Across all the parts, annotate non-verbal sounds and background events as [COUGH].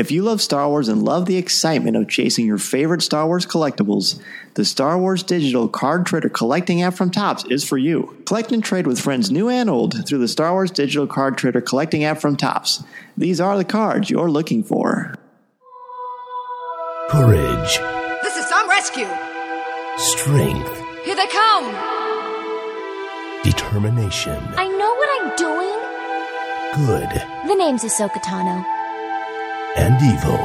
If you love Star Wars and love the excitement of chasing your favorite Star Wars collectibles, the Star Wars Digital Card Trader collecting app from Topps is for you. Collect and trade with friends new and old through the Star Wars Digital Card Trader collecting app from Topps. These are the cards you're looking for. Courage, This is some rescue. strength, Here they come. determination, I know what I'm doing. good The name's Ahsoka Tano. And evil.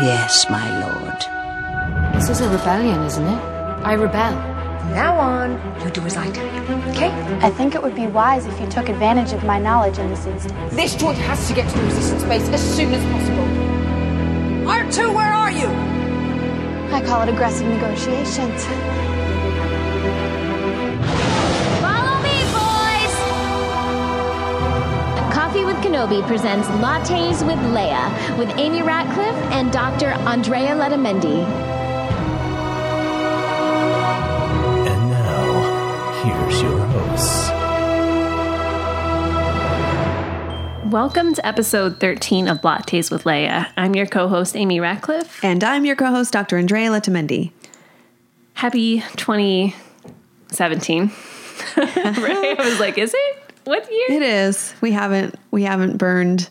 Yes, my lord. This is a rebellion, isn't it? I rebel. From now on, you do as I tell you. Okay? I think it would be wise if you took advantage of my knowledge in this instance. This droid has to get to the resistance base as soon as possible. R2, where are you? I call it aggressive negotiations. Coffee with Kenobi presents Lattes with Leia with Amy Ratcliffe and Dr. Andrea Letamendi. And now, here's your hosts. Welcome to episode 13 of Lattes with Leia. I'm your co host, Amy Ratcliffe. And I'm your co host, Dr. Andrea Letamendi. Happy 2017. [LAUGHS] right? I was like, is it? What year? It is. We haven't we haven't burned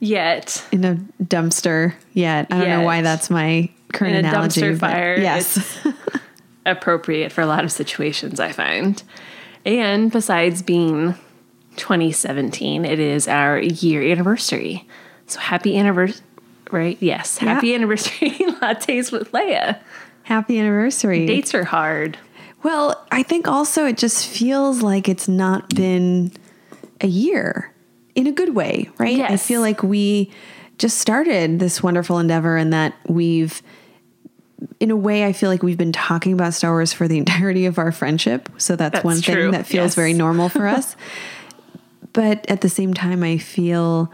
Yet. in a dumpster yet. I don't know why that's my current In a analogy. dumpster fire. Yes. [LAUGHS] Appropriate for a lot of situations, I find. And besides being 2017, it is our year anniversary. So happy anniversary. Right? Yes. Yeah. Happy anniversary, [LAUGHS] Lattes with Leia. Happy anniversary. Dates are hard. Well, I think also it just feels like it's not been a year in a good way, right? I feel like we just started this wonderful endeavor and that we've in a way I feel like we've been talking about Star Wars for the [LAUGHS] entirety of our friendship. So that's, That's one true. thing that feels Yes. very normal for [LAUGHS] us. but at the same time I feel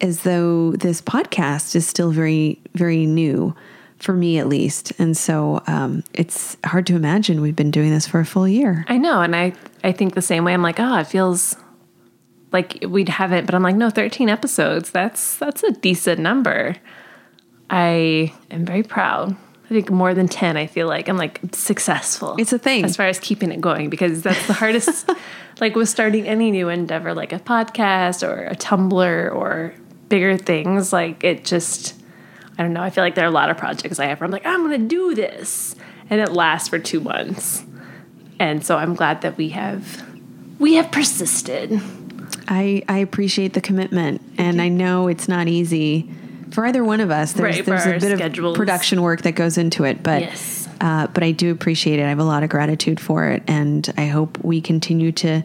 as though this podcast is still very very new for me at least and so um, it's hard to imagine we've been doing this for a full year I know, and I I think the same way. I'm like, oh, it feels like we'd have it, but I'm like, no, 13 episodes. That's that's a decent number. I am very proud. I think more than 10. I feel like I'm like successful. It's a thing. as far as keeping it going because that's the hardest. [LAUGHS] like with starting any new endeavor, like a podcast or a Tumblr or bigger things. Like it just, I don't know. I feel like there are a lot of projects I have where I'm like, I'm gonna do this, and it lasts for two months. And so I'm glad that we have we have persisted. I, I appreciate the commitment and i know it's not easy for either one of us there's, Right, there's a bit schedules. of production work that goes into it but Yes. uh, but i do appreciate it i have a lot of gratitude for it and i hope we continue to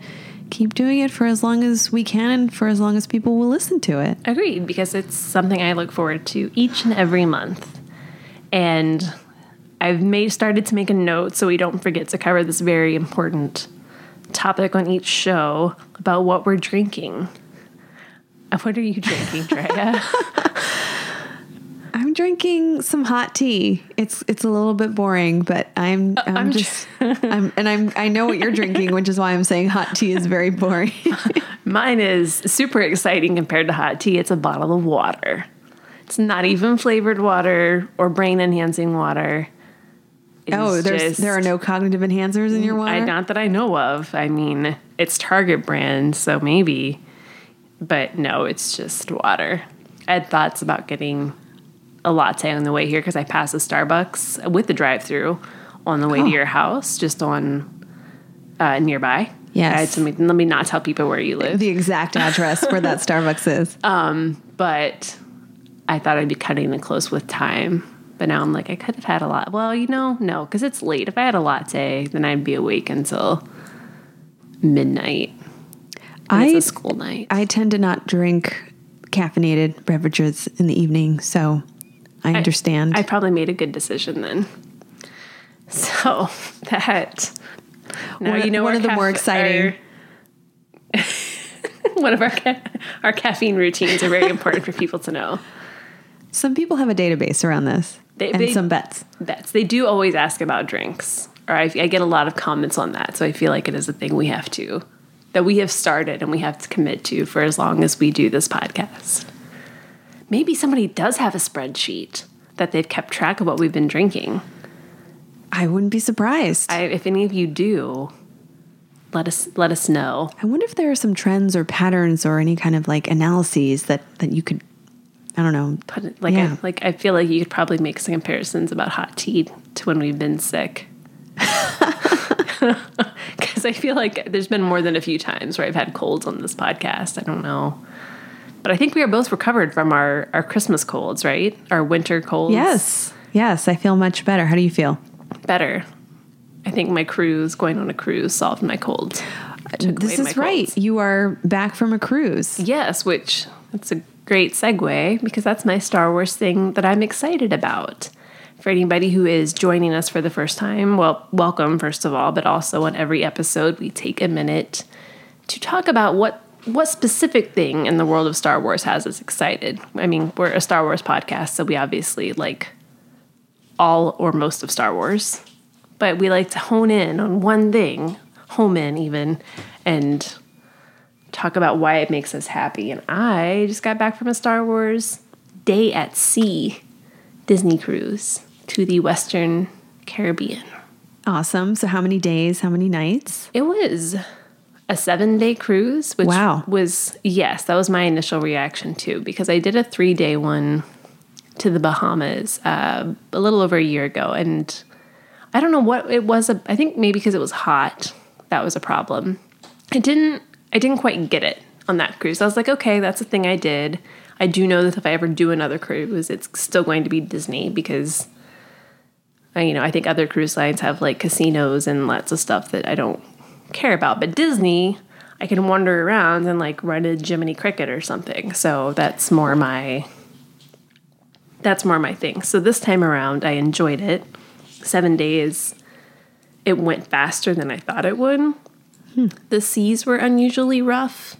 keep doing it for as long as we can and for as long as people will listen to it Agreed, because it's something I look forward to each and every month. And I've made started to make a note so we don't forget to cover this very important topic on each show about what we're drinking. Uh, What are you drinking, [LAUGHS] Drea? I'm drinking some hot tea it's it's a little bit boring but i'm [LAUGHS] i'm, I'm just [LAUGHS] i'm and i'm i know what you're drinking which is why i'm saying hot tea is very boring [LAUGHS] Mine is super exciting compared to hot tea. It's a bottle of water. It's not even flavored water or brain enhancing water. It oh there's just- there are no cognitive enhancers in your water I, not that I know of. I mean, it's Target brand, so maybe. But no, it's just water. I had thoughts about getting a latte on the way here because I passed a Starbucks with the drive-through on the way Oh. to your house, just on uh, nearby. Yes. I had to let me not tell people where you live. The exact address where that [LAUGHS] Starbucks is. but I thought I'd be cutting it close with time. But now I'm like, I could have had a lot. Well, you know, no, because it's late. If I had a latte, then I'd be awake until midnight. I it's a school night. I tend to not drink caffeinated beverages in the evening, so I understand. I probably made a good decision then. So [LAUGHS] that now One- you know one of the more exciting- our- [LAUGHS] one of our ca- [LAUGHS] our caffeine routines are very important for people to know. some people have a database around this They- and they- some bets. Bets. They do always ask about drinks, or I, I get a lot of comments on that. So I feel like it is a thing we have to that we have started and we have to commit to for as long as we do this podcast. Maybe somebody does have a spreadsheet that they've kept track of what we've been drinking. I wouldn't be surprised. I, if any of you do, let us let us know. I wonder if there are some trends or patterns or any kind of like analyses that that you could I don't know. Put like Yeah. I, like I feel like you could probably make some comparisons about hot tea to when we've been sick. [LAUGHS] [LAUGHS] Because I feel like there's been more than a few times where I've had colds on this podcast. I don't know. But I think we are both recovered from our, our Christmas colds, right? Our winter colds. Yes. Yes, I feel much better. How do you feel? Better. I think my cruise, going on a cruise, solved my colds. Uh, this is right. colds. You are back from a cruise. Yes, which that's a great segue because that's my Star Wars thing that I'm excited about. For anybody who is joining us for the first time, well, welcome first of all, but also on every episode we take a minute to talk about what what specific thing in the world of Star Wars has us excited. I mean, we're a Star Wars podcast, so we obviously like all or most of Star Wars, but we like to hone in on one thing, home in even, and talk about why it makes us happy. And I just got back from a Star Wars day at sea Disney cruise to the Western Caribbean. Awesome. So how many days, how many nights? It was a seven day cruise, which Wow. was, yes, that was my initial reaction too, because I did a three day one to the Bahamas uh, a little over a year ago. And I don't know what it was. I think maybe because it was hot, that was a problem. I didn't, I didn't quite get it on that cruise. I was like, okay, that's a thing I did. I do know that if I ever do another cruise, it's still going to be Disney because I, you know, I think other cruise lines have like casinos and lots of stuff that I don't care about. But Disney, I can wander around and like run a Jiminy Cricket or something. So that's more my that's more my thing. So this time around, I enjoyed it. Seven days, it went faster than I thought it would. The seas were unusually rough.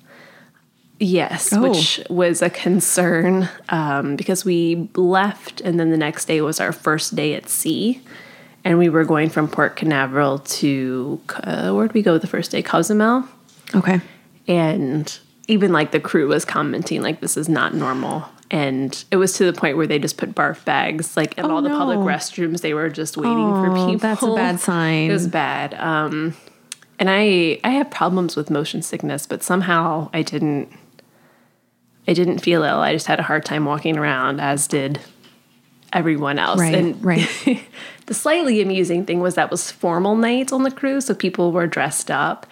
Yes, Oh. which was a concern um, because we left, and then the next day was our first day at sea, and we were going from Port Canaveral to uh, where did we go the first day? Cozumel, Okay. and even like the crew was commenting like this is not normal, and it was to the point where they just put barf bags like in Oh, all the public restrooms. They were just waiting for Oh, people. that's a bad sign. [LAUGHS] It was bad. Um, and I I have problems with motion sickness, but somehow I didn't I didn't feel ill. I just had a hard time walking around, as did everyone else. Right, and right. [LAUGHS] the slightly amusing thing was that was formal nights on the cruise, so people were dressed up.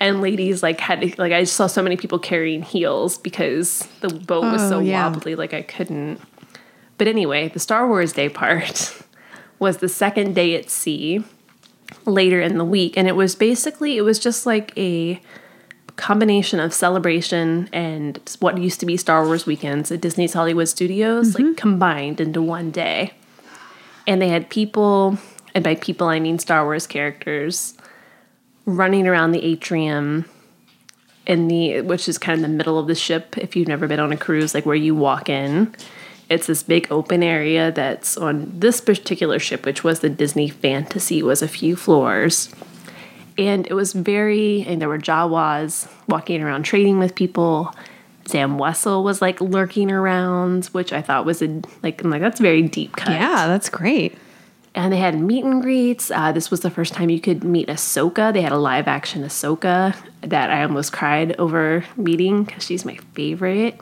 And ladies like had to, like I saw so many people carrying heels because the boat was Oh, so yeah. wobbly, like I couldn't. But anyway, the Star Wars Day part [LAUGHS] was the second day at sea later in the week and it was basically it was just like a combination of celebration and what used to be Star Wars weekends at Disney's Hollywood Studios like mm-hmm. combined into one day. And they had people and by people I mean Star Wars characters running around the atrium in the which is kind of the middle of the ship if you've never been on a cruise like where you walk in. It's this big open area that's on this particular ship which was the disney fantasy was a few floors. And it was very and there were jawas walking around trading with people sam wessel was like lurking around which i thought was a like i'm like that's very deep cut Yeah, that's great. and they had meet and greets. Uh, this was the first time you could meet Ahsoka. They had a live action Ahsoka that I almost cried over meeting because she's my favorite,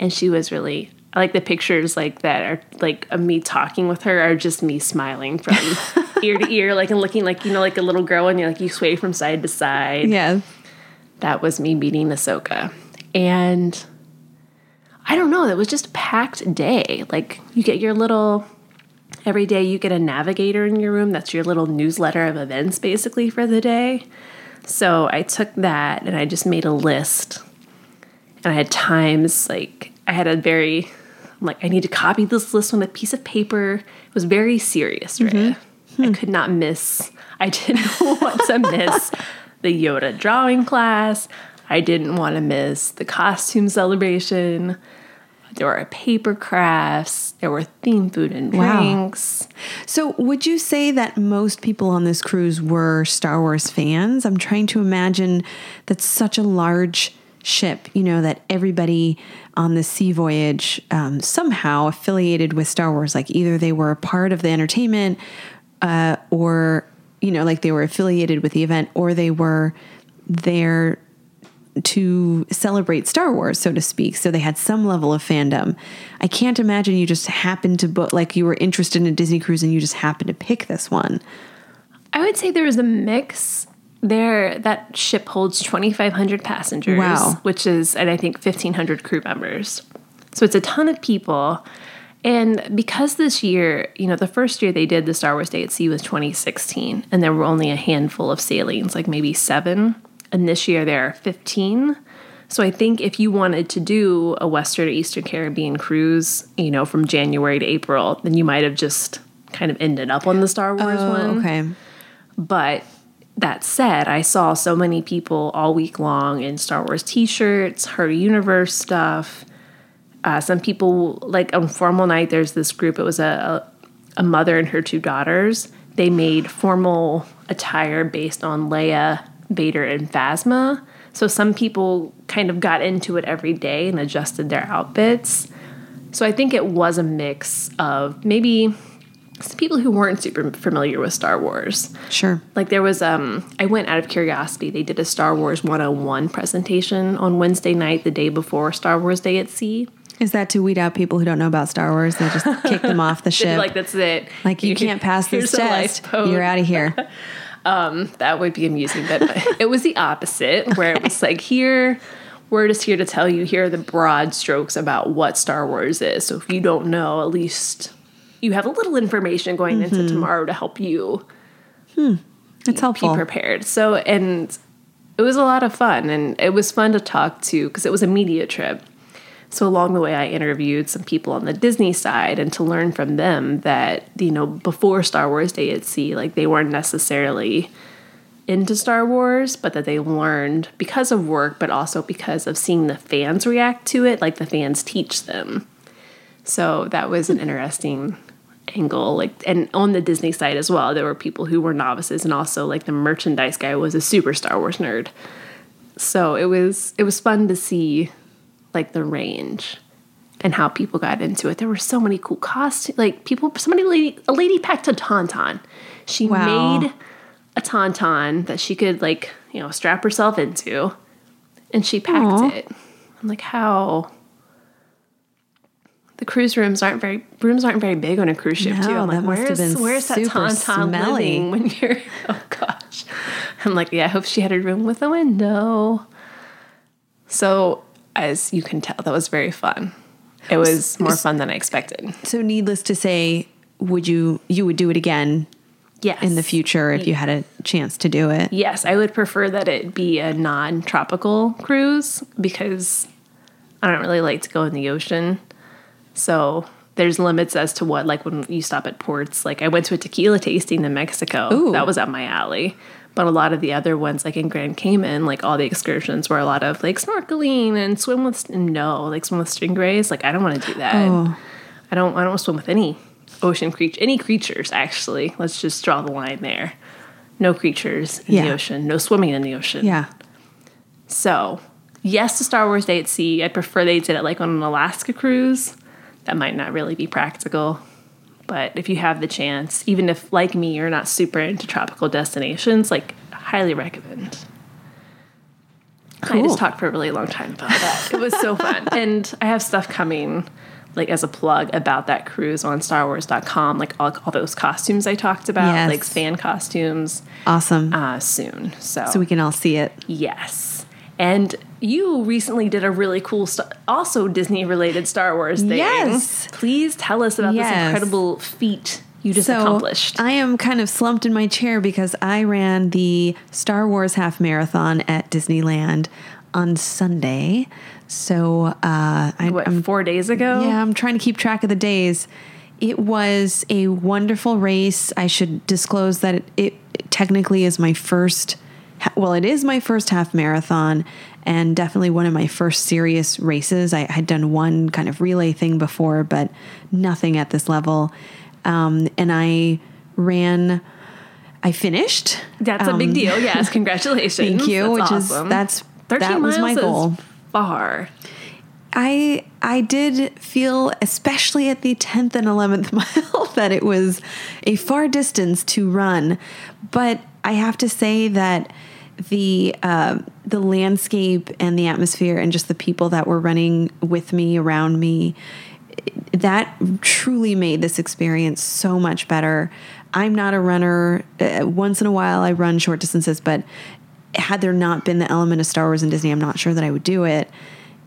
and she was really I like the pictures like that are like of me talking with her are just me smiling from [LAUGHS] ear to ear, like and looking like you know like a little girl and you like you sway from side to side. Yeah. That was me meeting Ahsoka, and I don't know. It was just a packed day. Like you get your little every day you get a navigator in your room. That's your little newsletter of events basically for the day. So I took that and I just made a list. And I had times like I had a very I'm like I need to copy this list on a piece of paper. It was very serious, mm-hmm. right? I hmm. could not miss. I didn't [LAUGHS] want to miss the Yoda drawing class. I didn't want to miss the costume celebration. There were paper crafts. There were theme food and Wow. drinks. So, would you say that most people on this cruise were Star Wars fans? I'm trying to imagine that's such a large ship, you know, that everybody on the sea voyage um, somehow affiliated with Star Wars. Like either they were a part of the entertainment uh, or, you know, like they were affiliated with the event or they were there to celebrate Star Wars, so to speak. So they had some level of fandom. I can't imagine you just happened to book, like you were interested in a Disney cruise and you just happened to pick this one. I would say there was a mix. There, that ship holds 2,500 passengers, Wow. which is, and I think 1,500 crew members. So it's a ton of people. And because this year, you know, the first year they did the Star Wars Day at Sea was 2016, and there were only a handful of sailings, like maybe seven. And this year there are 15. So I think if you wanted to do a Western or Eastern Caribbean cruise, you know, from January to April, then you might have just kind of ended up on the Star Wars one. Oh, okay. But that said, I saw so many people all week long in Star Wars t shirts, Her Universe stuff. Uh, some people, like on formal night, there's this group, it was a, a, a mother and her two daughters. They made formal attire based on Leia, Vader, and Phasma. So some people kind of got into it every day and adjusted their outfits. So I think it was a mix of maybe some people who weren't super familiar with Star Wars. Sure. Like there was um I went out of curiosity. They did a Star Wars 101 presentation on Wednesday night the day before Star Wars Day at Sea. Is that to weed out people who don't know about Star Wars? They just kick them off the [LAUGHS] ship. Like that's it. Like, you can't pass [LAUGHS] this Here's a life test. You're out of here. [LAUGHS] That would be amusing, but [LAUGHS] it was the opposite where it was like here we're just here to tell you here are the broad strokes about what Star Wars is. So if you don't know, at least you have a little information going into tomorrow to help you Hmm. It's helpful. be prepared. So, and it was a lot of fun, and it was fun to talk to because it was a media trip. So along the way, I interviewed some people on the Disney side, and to learn from them that you know before Star Wars Day at Sea, like they weren't necessarily into Star Wars, but that they learned because of work, but also because of seeing the fans react to it, like the fans teach them. So that was an interesting angle. Like, and on the Disney side as well, there were people who were novices, and also like the merchandise guy was a super Star Wars nerd. So it was it was fun to see like the range and how people got into it. There were so many cool costumes. Like people, somebody a lady packed a tauntaun. She Wow. made a tauntaun that she could like you know strap herself into, and she packed Aw. it. I'm like, how? The cruise rooms aren't very rooms aren't very big on a cruise ship too. No, I'm like, that must have been where's that tauntaun smelly. living when you're? [LAUGHS] Oh gosh, I'm like, yeah. I hope she had a room with a window. So as you can tell, that was very fun. It was more fun than I expected. So, needless to say, would you you would do it again Yes. in the future if you had a chance to do it? Yes, I would prefer that it be a non tropical cruise because I don't really like to go in the ocean. So there's limits as to what, like when you stop at ports. Like I went to a tequila tasting in Mexico. Ooh. That was up my alley. But a lot of the other ones, like in Grand Cayman, like all the excursions were a lot of like snorkeling and swim with no, like swim with stingrays. Like I don't want to do that. Oh. I don't. I don't want to swim with any ocean creature, any creatures. Actually, let's just draw the line there. No creatures in the ocean. No swimming in the ocean. Yeah. So, yes to Star Wars Day at Sea. I prefer they did it like on an Alaska cruise. That might not really be practical. But if you have the chance, even if, like me, you're not super into tropical destinations, like, highly recommend. I just talked for a really long time about that. It was so fun. [LAUGHS] and I have stuff coming like as a plug about that cruise on StarWars.com, like all, all those costumes I talked about, Yes. like fan costumes, Awesome. uh, soon. So, so we can all see it. yes. And you recently did a really cool, st- also Disney related Star Wars thing. Yes. Please tell us about this incredible feat you just accomplished. I am kind of slumped in my chair because I ran the Star Wars half marathon at Disneyland on Sunday. So uh, I, what, I'm four days ago? Yeah, I'm trying to keep track of the days. It was a wonderful race. I should disclose that it, it technically is my first, well, it is my first half marathon and definitely one of my first serious races. I had done one kind of relay thing before, but nothing at this level. Um, and I ran, I finished. That's a big Um, deal. Yes, [LAUGHS] congratulations. Thank you, That's which awesome. is that's 13 that was my goal. Far. I I did feel, especially at the tenth and eleventh [LAUGHS] mile, that it was a far distance to run. But I have to say that the uh, the landscape and the atmosphere and just the people that were running with me around me that truly made this experience so much better. I'm not a runner. Uh, once in a while, I run short distances, but had there not been the element of Star Wars and Disney, I'm not sure that I would do it.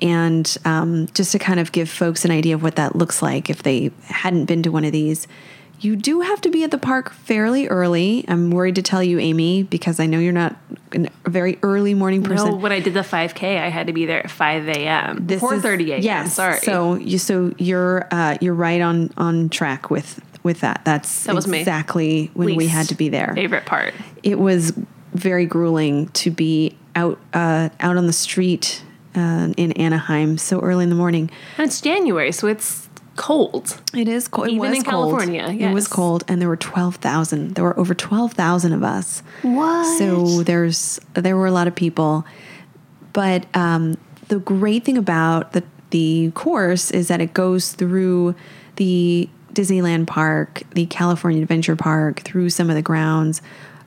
And um, just to kind of give folks an idea of what that looks like if they hadn't been to one of these, you do have to be at the park fairly early. I'm worried to tell you, Amy, because I know you're not a very early morning person. No, when I did the 5K, I had to be there at 5 a.m. This is- 4:30 a.m. Yes. Sorry. So you so you're uh, you're right on on track with with that. That's That was exactly when we had to be there. Favorite part. It was very grueling to be out uh, out on the street uh, in Anaheim so early in the morning. And it's January, so it's cold. It is cold. It Even was in cold. California, It was cold, and there were twelve thousand. There were over twelve thousand of us. What? So there's there were a lot of people, but um, the great thing about the the course is that it goes through the Disneyland Park, the California Adventure Park, through some of the grounds,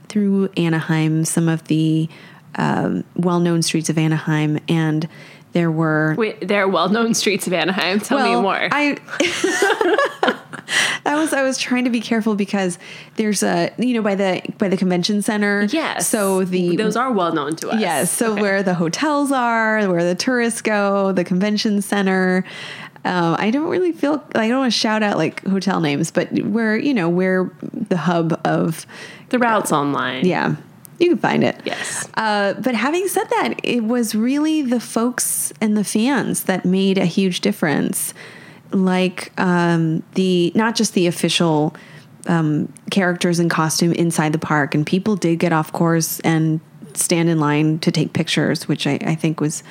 through Anaheim, some of the um, well known streets of Anaheim, and there were Wait, there are well-known streets of Anaheim. Tell me more. I [LAUGHS] I was I was trying to be careful because there's a you know by the by the convention center. yes. So the those are well known to us. Yes. So Okay. where the hotels are, where the tourists go, the convention center. Um, I don't really feel I don't want to shout out like hotel names, but where you know where the hub of the routes online. yeah, you can find it. Yes. Uh, but having said that, it was really the folks and the fans that made a huge difference. Like um, the not just the official um, characters and costume inside the park, and people did get off course and stand in line to take pictures, which I, I think was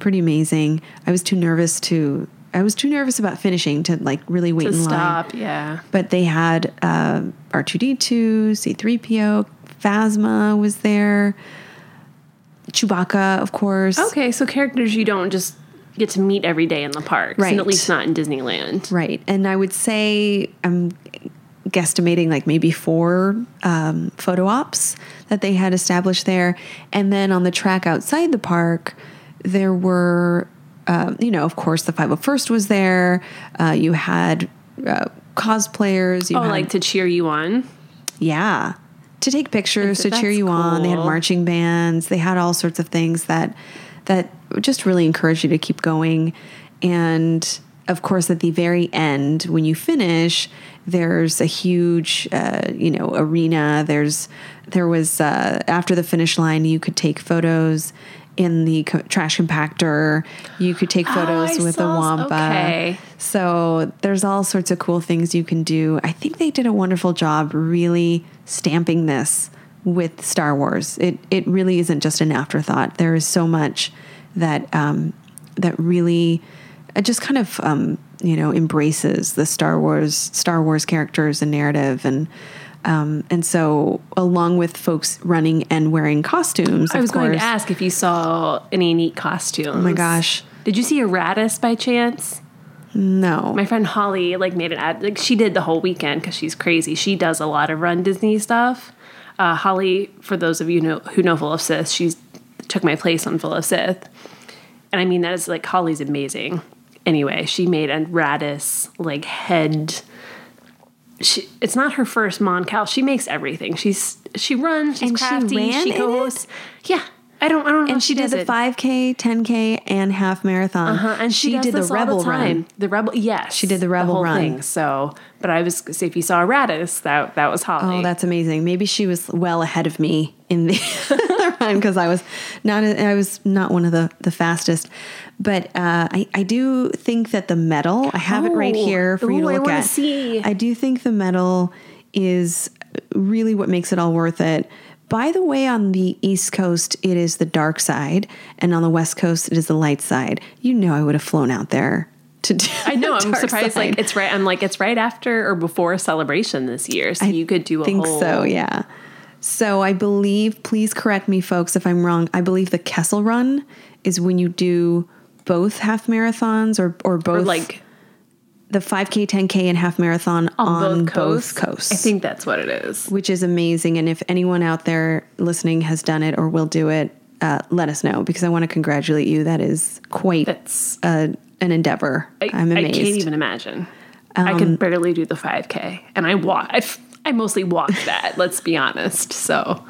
pretty amazing. I was too nervous to. I was too nervous about finishing to like really wait To in line stop. Yeah. but they had uh, R2D2, C3PO, Phasma was there, Chewbacca, of course. Okay, so characters you don't just get to meet every day in the parks, Right. and at least not in Disneyland. Right. And I would say I'm guesstimating like maybe four um, photo ops that they had established there. And then on the track outside the park, there were, uh, you know, of course, the 501st was there. Uh, you had uh, cosplayers. You Oh, had, like to cheer you on. Yeah. To take pictures, to cheer you on. They had marching bands. They had all sorts of things that that just really encourage you to keep going. And of course, at the very end, when you finish, there's a huge, uh, you know, arena. There's there was uh, after the finish line, you could take photos in the co- trash compactor. You could take photos Oh, with the saw- wampa. okay. So there's all sorts of cool things you can do. I think they did a wonderful job really stamping this with Star Wars. It it really isn't just an afterthought. There is so much that um, that really it just kind of um, you know embraces the Star Wars Star Wars characters and narrative and. Um, and so, along with folks running and wearing costumes, I was going to ask if you saw any neat costumes. Oh my gosh. Did you see a Raddus by chance? No. My friend Holly like made an ad. Like she did the whole weekend because she's crazy. She does a lot of Run Disney stuff. Uh, Holly, for those of you know, who know Full of Sith, she's took my place on Full of Sith, and I mean that is like Holly's amazing. anyway, she made a Raddus like head. She, it's not her first Mon Cal. She makes everything. She's she runs. She's And she crafty. ran She co-hosts. Yeah, I don't. I don't know. and she, she, did the 5K, 10K, and half marathon. Uh-huh, and she, does did the Rebel the run. The rebel, yes, She did the Rebel whole run. Thing. So, but I was say if you saw Raddus, that that was Holly. Oh, that's amazing. Maybe she was well ahead of me in the [LAUGHS] run because I was not I was not one of the the fastest. But uh, I I do think that the medal I have it right Oh, here for you to ooh, I look at. see. I do think the medal is really what makes it all worth it. By the way, on the East Coast, it is the dark side, and on the West Coast, it is the light side. You know, I would have flown out there to do. I know. [LAUGHS] I'm surprised. side. Like it's right. I'm like it's right after or before a celebration this year, so you could do a think whole. so, yeah. So I believe, please correct me, folks, if I'm wrong. I believe the Kessel Run is when you do both half marathons or or both Or like the 5K, 10K, and half marathon on, on, both, both coasts. coasts. I think that's what it is. which is amazing. And if anyone out there listening has done it or will do it, uh, let us know because I want to congratulate you. That is quite That's a, an endeavor. I, I'm amazed. Um, can't even imagine. I could barely do the 5K, and I walk. I, I mostly walked that. let's be honest. So,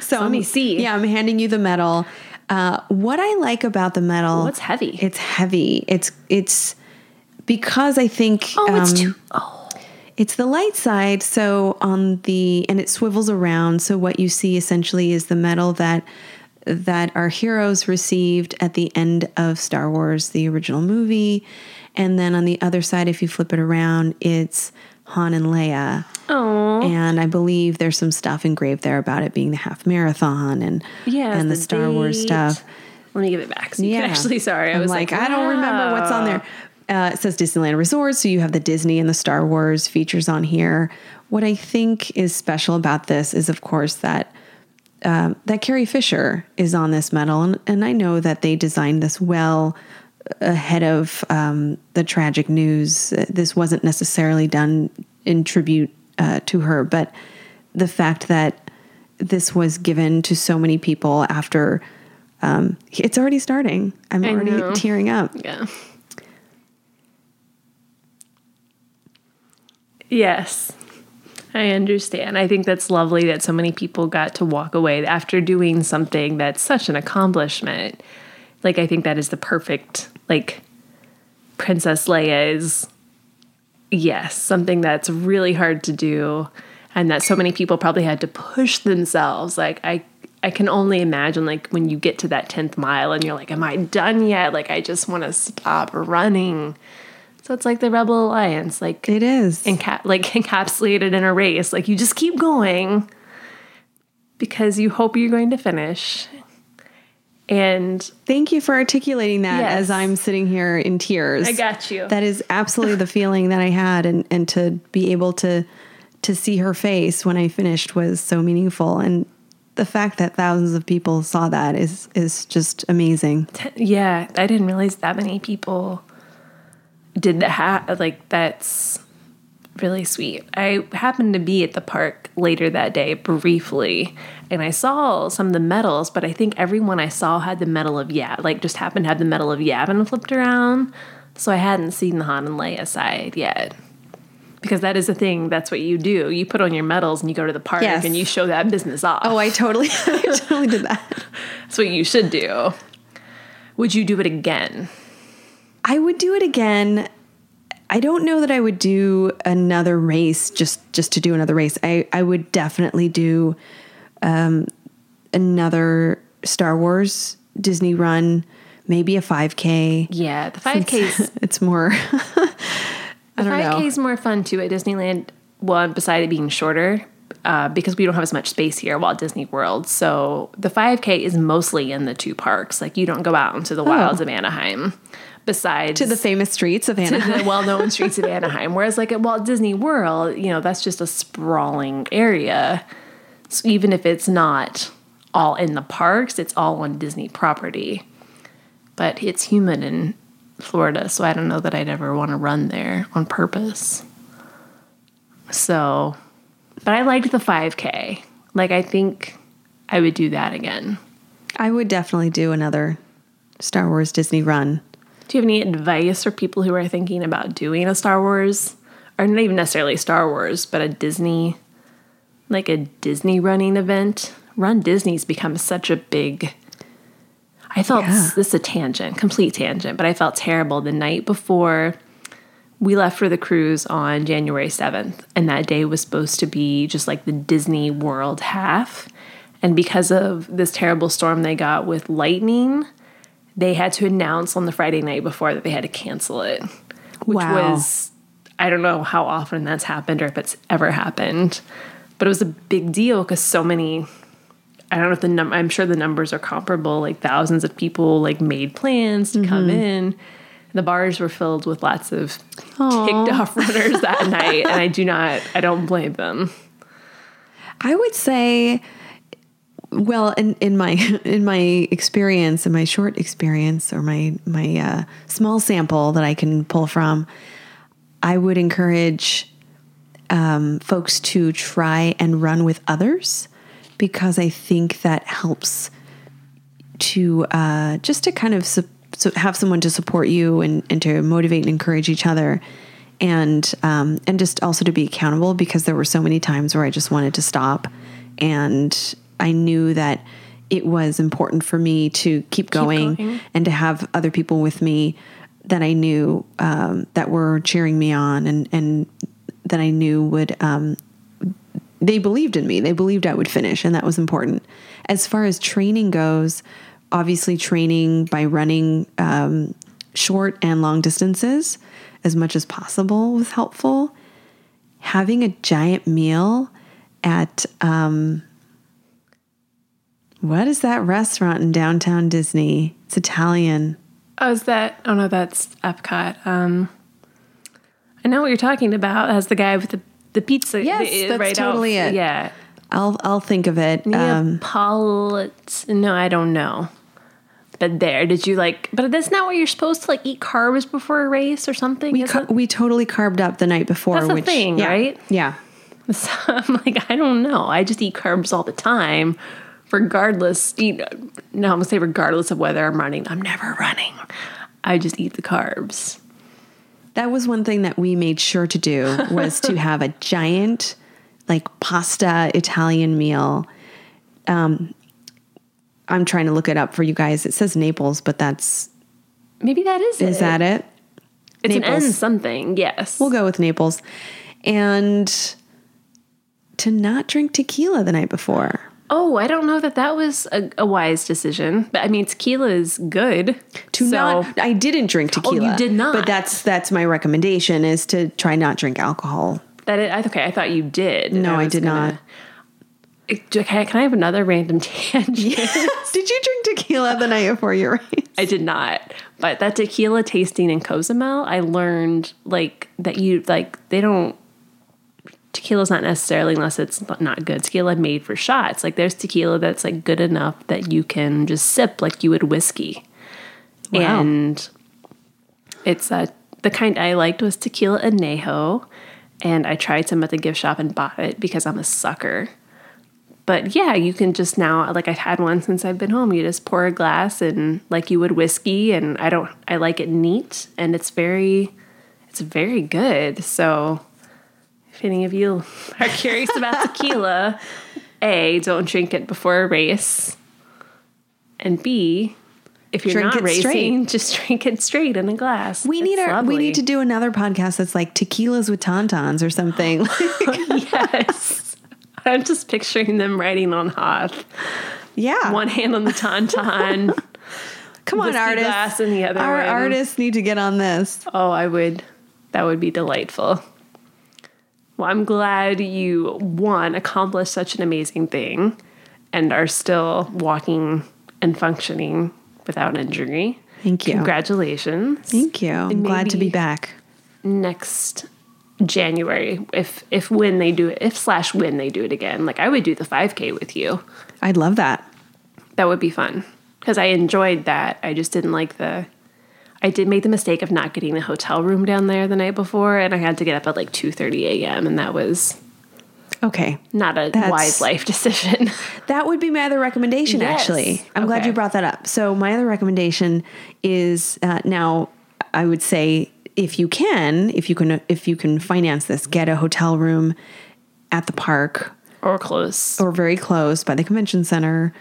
So let me see. Yeah, I'm handing you the medal. Uh, what I like about the medal, Oh, it's heavy. It's heavy. It's it's because I think Oh, it's um, too. Oh, It's the light side. So on the and it swivels around. So what you see essentially is the medal that that our heroes received at the end of Star Wars, the original movie. And then on the other side, if you flip it around, it's Han and Leia. oh, And I believe there's some stuff engraved there about it being the half marathon and yeah. and the, Star Wars stuff. Let me give it back. So you can actually. Sorry, I I'm was like, like, I don't remember what's on there. Uh, it says Disneyland Resort, so you have the Disney and the Star Wars features on here. What I think is special about this is, of course, that um, that Carrie Fisher is on this medal, and, and I know that they designed this well ahead of um, the tragic news. This wasn't necessarily done in tribute uh, to her, but the fact that this was given to so many people after um, it's already starting. I'm I already know. tearing up. Yeah. Yes. I understand. I think that's lovely that so many people got to walk away after doing something that's such an accomplishment. Like I think that is the perfect like Princess Leia is yes, something that's really hard to do and that so many people probably had to push themselves. Like I I can only imagine like when you get to that 10th mile and you're like am I done yet? Like I just want to stop running. So it's like the Rebel Alliance, like It is. enca- like [LAUGHS] encapsulated in a race. Like you just keep going because you hope you're going to finish. And Thank you for articulating that Yes. as I'm sitting here in tears. I got you. That is absolutely the feeling that I had and and to be able to to see her face when I finished was so meaningful and the fact that thousands of people saw that is is just amazing. yeah, I didn't realize that many people did that. Ha- like that's really sweet. I happened to be at the park later that day briefly, and I saw some of the medals, but I think everyone I saw had the medal of Yab, like just happened to have the medal of Yavin flipped around. So I hadn't seen the Han and Leia side yet. Because that is the thing, that's what you do. You put on your medals and you go to the park Yes. and you show that business off. Oh, I totally [LAUGHS] I [LAUGHS] totally did that. That's what you should do. Would you do it again? I would do it again. I don't know that I would do another race just just to do another race. I I would definitely do um, another Star Wars Disney run, maybe a 5K. Yeah, the 5Ks [LAUGHS] It's more [LAUGHS] I The don't know. 5K is more fun too at Disneyland. Well, beside it being shorter, uh, because we don't have as much space here at Walt Disney World. So the 5K is mostly in the two parks. Like you don't go out into the wilds of Anaheim. Besides to the famous streets of to Anaheim. the well-known streets of [LAUGHS] Anaheim. Whereas like at Walt Disney World, you know, that's just a sprawling area. So even if it's not all in the parks, it's all on Disney property. But it's humid in Florida, so I don't know that I'd ever want to run there on purpose. So, but I liked the 5K. Like I think I would do that again. I would definitely do another Star Wars Disney run. Do you have any advice for people who are thinking about doing a Star Wars, or not even necessarily Star Wars, but a Disney, like a Disney running event? Run Disney's become such a big. I felt Yeah. this is a tangent, complete tangent, but I felt terrible the night before we left for the cruise on January 7th, and that day was supposed to be just like the Disney World half. And because of this terrible storm they got with lightning, they had to announce on the Friday night before that they had to cancel it, which Wow. was, I don't know how often that's happened or if it's ever happened, but it was a big deal because so many. I don't know if the num I'm sure the numbers are comparable. Like thousands of people like made plans to come in. The bars were filled with lots of ticked off [LAUGHS] runners that night, and I do not. I don't blame them. I would say, well, in, in my [LAUGHS] in my experience, in my short experience, or my my uh, small sample that I can pull from, I would encourage um, folks to try and run with others because I think that helps to uh, just to kind of su- so have someone to support you and, and to motivate and encourage each other and um, and just also to be accountable because there were so many times where I just wanted to stop and I knew that it was important for me to keep going, going. and to have other people with me that I knew um, that were cheering me on and and that I knew would um, they believed in me. They believed I would finish, and that was important. As far as training goes, obviously training by running um, short and long distances as much as possible was helpful. Having a giant meal at um, what is that restaurant in downtown Disney? It's Italian. Oh, is that? Oh no, that's Epcot. Um, I know what you're talking about. As the guy with the the pizza. Yes, the- that's totally out, it. Yeah. I'll I'll think of it. Um, Neapolitan. No, I don't know. But there, did you like? But that's not what you're supposed to like eat carbs before a race or something. we ca- we totally carved up the night before. That's the which, thing, yeah, right? Yeah. [LAUGHS] So I'm like, I don't know. I just eat carbs all the time, regardless. You know, no, I'm gonna say regardless of whether I'm running. I'm never running. I just eat the carbs. That was one thing that we made sure to do [LAUGHS] was to have a giant like pasta Italian meal. Um I'm trying to look it up for you guys. It says Naples, but that's Maybe that is. is it. that it? It's an Naples. N something. Yes. We'll go with Naples. And to not drink tequila the night before. Oh, I don't know that that was a, a wise decision. But I mean, tequila is good. To so, Oh, not I didn't drink oh, tequila. You did not. But that's that's my recommendation is to try not drink alcohol. that it, okay. I thought you did. No, I was did not. Okay, can I have another random [LAUGHS] tangent? Yes. [LAUGHS] Did you drink tequila the night before your race? I did not. But that tequila tasting in Cozumel, I learned like that you like they don't tequila's not necessarily unless it's not good. Tequila made for shots. Like there's tequila that's like good enough that you can just sip like you would whiskey. Wow. And it's uh, the kind I liked was tequila anejo, and I tried some at the gift shop and bought it because I'm a sucker. But yeah, you can just now like I've had one since I've been home. You just pour a glass and like you would whiskey, and I don't. I like it neat, and it's very, it's very good. So if any of you [LAUGHS] are curious about tequila, a don't drink it before a race, and b if you're Drink not racing, straight. [LAUGHS] just drink it straight in a glass. We need a, we need to do another podcast that's like tequilas with tauntauns or something. [LAUGHS] yes. I'm just picturing them riding on Hoth. yeah. One hand on the tauntaun. Come on, artists. glass in the other Our one. artists need to get on this. oh, I would. That would be delightful. Well, I'm glad you one accomplished such an amazing thing and are still walking and functioning without injury. Thank you. Congratulations. Thank you. I'm glad to be back. next January, if if when they do it, if slash when they do it again, like I would do the 5K with you. I'd love that. That would be fun because I enjoyed that. I just didn't like the. I did make the mistake of not getting a hotel room down there the night before, and I had to get up at like two thirty a.m. and that was Okay. not a That's- wise life [LAUGHS] decision. That would be my other recommendation, Yes. actually. I'm glad you brought that up. So, my other recommendation is uh, now I would say if you can, if you can, if you can finance this, get a hotel room at the park or close or very close by the convention center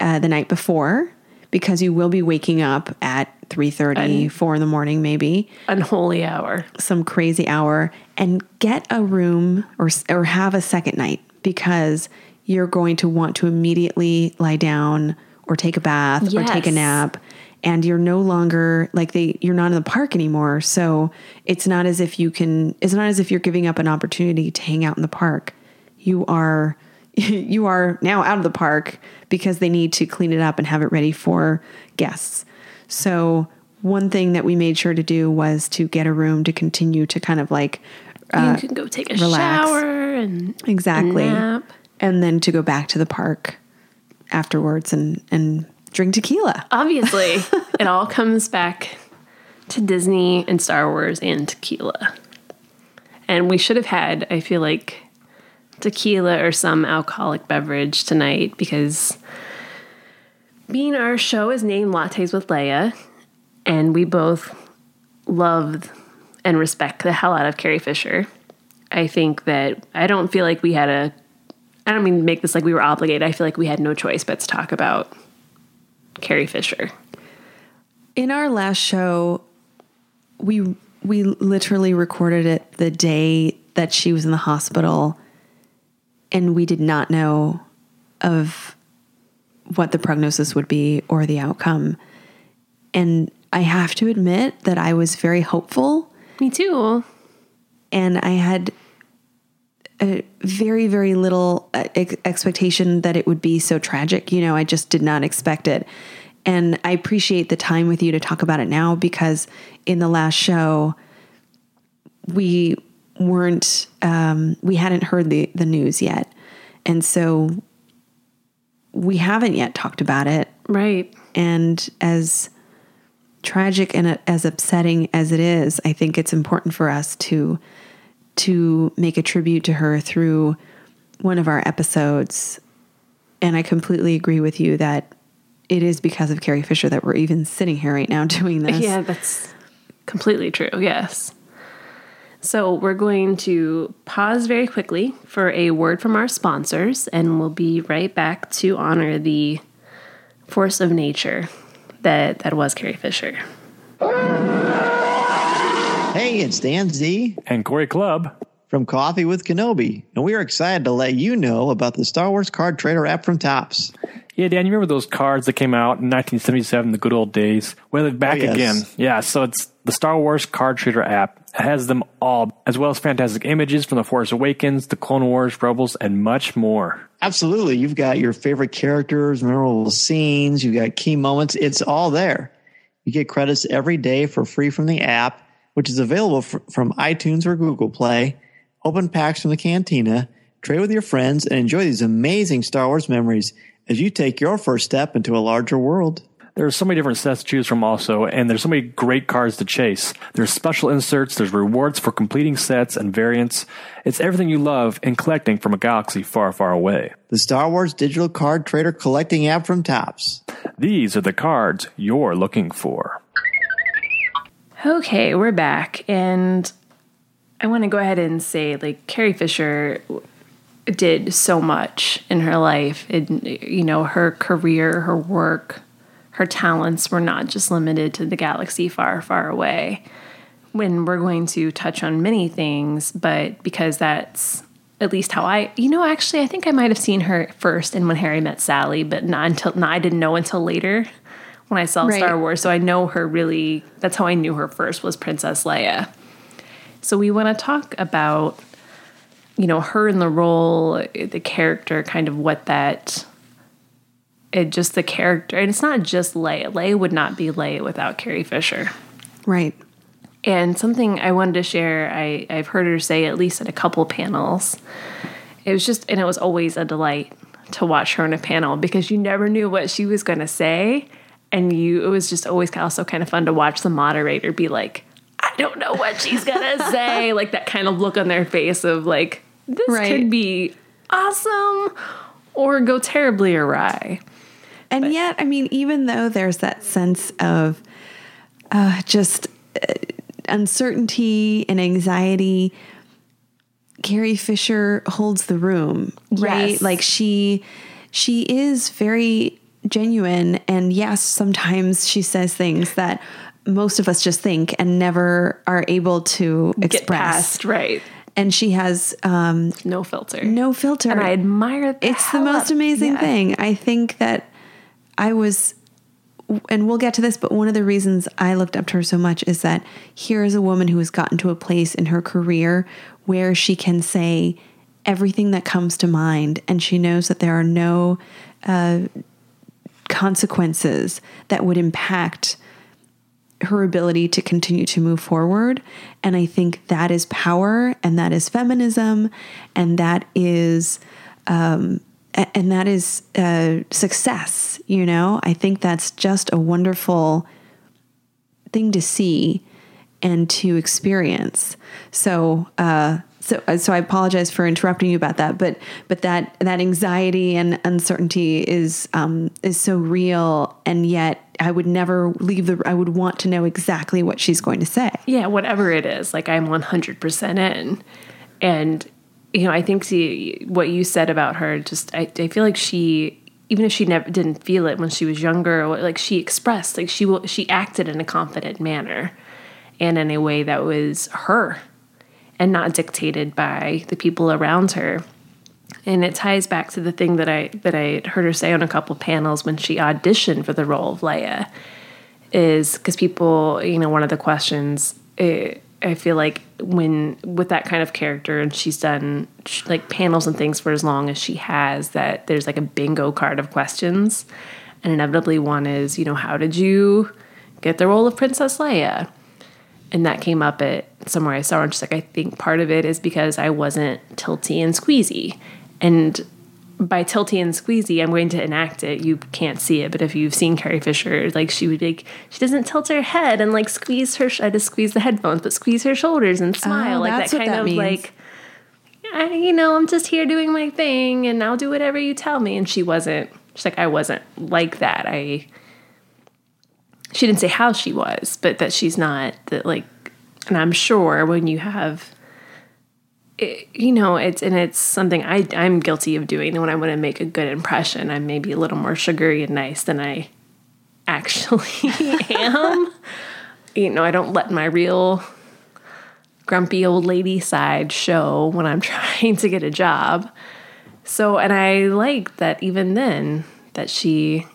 uh, the night before because you will be waking up at 3.30 4 in the morning maybe. unholy hour. Some crazy hour. And get a room or, or have a second night because you're going to want to immediately lie down or take a bath yes. or take a nap. And you're no longer like they you're not in the park anymore. So it's not as if you can it's not as if you're giving up an opportunity to hang out in the park. You are [LAUGHS] you are now out of the park because they need to clean it up and have it ready for guests so one thing that we made sure to do was to get a room to continue to kind of like uh, you can go take a relax. shower and exactly nap. and then to go back to the park afterwards and and drink tequila. Obviously, [LAUGHS] it all comes back to Disney and Star Wars and tequila. And we should have had, I feel like, tequila or some alcoholic beverage tonight because being our show is named Lattes with Leia, and we both loved and respect the hell out of Carrie Fisher. I think that I don't feel like we had a I don't mean make this like we were obligated. I feel like we had no choice but to talk about Carrie Fisher. In our last show, we we literally recorded it the day that she was in the hospital and we did not know of what the prognosis would be or the outcome. And I have to admit that I was very hopeful. Me too. And I had a very very little uh, ex- expectation that it would be so tragic you know i just did not expect it and i appreciate the time with you to talk about it now because in the last show we weren't um, we hadn't heard the the news yet and so we haven't yet talked about it right and as tragic and as upsetting as it is i think it's important for us to to make a tribute to her through one of our episodes. And I completely agree with you that it is because of Carrie Fisher that we're even sitting here right now [LAUGHS] doing this. Yeah, that's completely true. Yes. So we're going to pause very quickly for a word from our sponsors, and we'll be right back to honor the force of nature that, that was Carrie Fisher. Hey, it's Dan Z. And Corey Club. From Coffee with Kenobi. And we are excited to let you know about the Star Wars Card Trader app from Topps. Yeah, Dan, you remember those cards that came out in 1977, the good old days? Well, they're back oh, yes. again. Yeah, so it's the Star Wars Card Trader app. Has them all, as well as fantastic images from The Force Awakens, The Clone Wars, Rebels, and much more. Absolutely. You've got your favorite characters, memorable scenes, you've got key moments. It's all there. You get credits every day for free from the app which is available from iTunes or Google Play. Open packs from the cantina, trade with your friends, and enjoy these amazing Star Wars memories as you take your first step into a larger world. There's so many different sets to choose from also, and there's so many great cards to chase. There's special inserts, there's rewards for completing sets and variants. It's everything you love in collecting from a galaxy far, far away. The Star Wars Digital Card Trader Collecting app from Topps. These are the cards you're looking for. Okay, we're back. And I want to go ahead and say, like, Carrie Fisher did so much in her life. And, you know, her career, her work, her talents were not just limited to the galaxy far, far away. When we're going to touch on many things, but because that's at least how I, you know, actually, I think I might have seen her first in When Harry Met Sally, but not until, not, I didn't know until later when I saw right. Star Wars. So I know her really, that's how I knew her first was Princess Leia. So we want to talk about, you know, her in the role, the character, kind of what that, it just the character. And it's not just Leia. Leia would not be Leia without Carrie Fisher. Right. And something I wanted to share, I, I've heard her say at least at a couple panels. It was just, and it was always a delight to watch her in a panel because you never knew what she was going to say and you it was just always also kind of fun to watch the moderator be like i don't know what she's gonna [LAUGHS] say like that kind of look on their face of like this right. could be awesome or go terribly awry and but, yet i mean even though there's that sense of uh, just uh, uncertainty and anxiety. Carrie Fisher holds the room, right? Yes. Like she she is very genuine and yes, sometimes she says things that most of us just think and never are able to express. past, right. And she has um No filter. no filter. And I admire that. it's the most amazing thing. I think that I was, and we'll get to this, but one of the reasons I looked up to her so much is that here is a woman who has gotten to a place in her career where she can say everything that comes to mind, and she knows that there are no uh, consequences that would impact her ability to continue to move forward. And I think that is power and that is feminism and that is um and that is uh success, you know? I think that's just a wonderful thing to see and to experience. So uh so so I apologize for interrupting you about that, but but that that anxiety and uncertainty is um is so real and yet I would never leave the I would want to know exactly what she's going to say. Yeah, whatever it is, like I'm 100% in. And, you know, I think the, what you said about her, just, I, I feel like she, even if she never didn't feel it when she was younger, like she expressed, like she will, she acted in a confident manner and in a way that was her and not dictated by the people around her. And it ties back to the thing that I that I heard her say on a couple panels when she auditioned for the role of Leia, is because people, you know, one of the questions eh, I feel like when with that kind of character, and she's done like panels and things for as long as she has, that there's like a bingo card of questions, and inevitably one is, you know, how did you get the role of Princess Leia? and that came up at somewhere I saw, and she's like, I think part of it is because I wasn't tilty and squeezy. And by tilty and squeezy, I'm going to enact it. You can't see it, but if you've seen Carrie Fisher, like she would be, like, she doesn't tilt her head and like squeeze her. I just squeeze the headphones, but squeeze her shoulders and oh, smile, like Oh, that's that kind that of means. like, I, you know, I'm just here doing my thing, and I'll do whatever you tell me. And she wasn't. She's like, I wasn't like that. I she didn't say how she was, but that she's not that like, and I'm sure when you have, it, you know, it's and it's something I I'm guilty of doing. And when I want to make a good impression, I'm maybe a little more sugary and nice than I actually [LAUGHS] am. You know, I don't let my real grumpy old lady side show when I'm [LAUGHS] trying to get a job. So, and I like that even then that she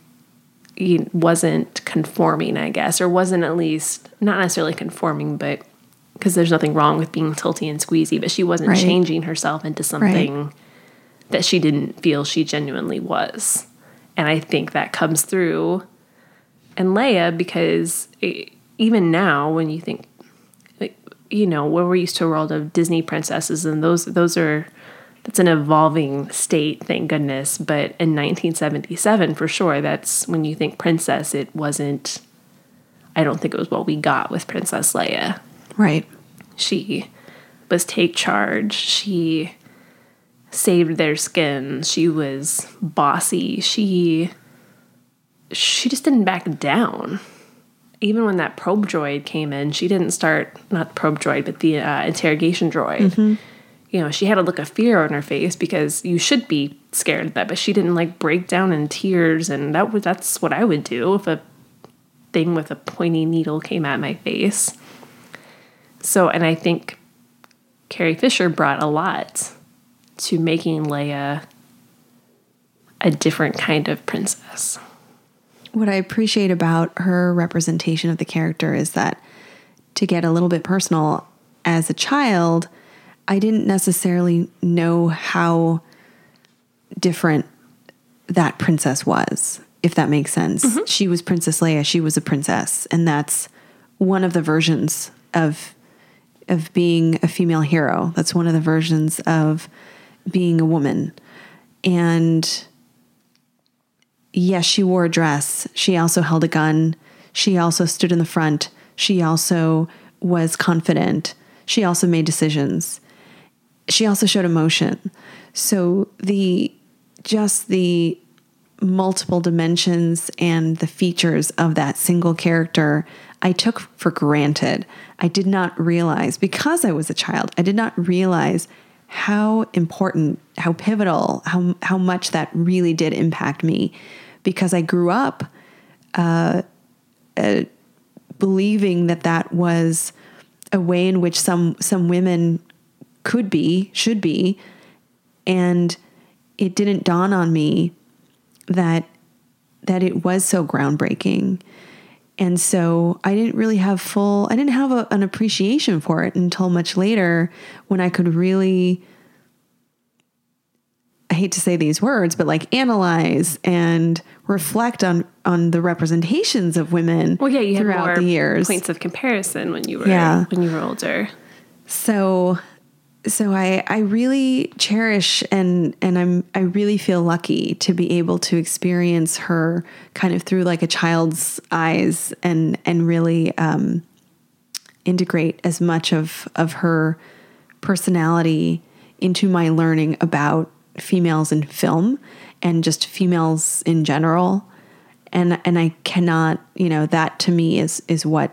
wasn't conforming, I guess, or wasn't at least not necessarily conforming, but because there's nothing wrong with being tilty and squeezy, but she wasn't Right. changing herself into something that she didn't feel she genuinely was. And I think that comes through in Leia because it, even now, when you think, like, you know, where we're used to a world of Disney princesses, and those those are that's an evolving state, thank goodness. But in 1977, for sure, that's when you think princess, it wasn't. I don't think it was what we got with Princess Leia. Right. She was take charge. She saved their skins. She was bossy. She she just didn't back down. Even when that probe droid came in, she didn't start not the probe droid, but the uh, interrogation droid. You know, she had a look of fear on her face because you should be scared of that, but she didn't like break down in tears, and that was that's what I would do if a thing with a pointy needle came at my face. So, and I think Carrie Fisher brought a lot to making Leia a different kind of princess. What I appreciate about her representation of the character is that to get a little bit personal, as a child, I didn't necessarily know how different that princess was, if that makes sense. Mm-hmm. She was Princess Leia, she was a princess, and that's one of the versions of of being a female hero. That's one of the versions of being a woman. And yes, she wore a dress. She also held a gun. She also stood in the front. She also was confident. She also made decisions. She also showed emotion. So the just the multiple dimensions and the features of that single character I took for granted. I did not realize, because I was a child, I did not realize how important, how pivotal, how, how much that really did impact me because I grew up uh, uh, believing that that was a way in which some some women could be, should be, and it didn't dawn on me that that it was so groundbreaking. And so I didn't really have full, I didn't have a, an appreciation for it until much later when I could really, I hate to say these words, but like analyze and reflect on on the representations of women well, yeah, you throughout had more the years. points of comparison when you were Yeah. when you were older. So so I I really cherish and and I'm I really feel lucky to be able to experience her kind of through like a child's eyes and and really um integrate as much of of her personality into my learning about females in film and just females in general. And and I cannot you know that to me is is what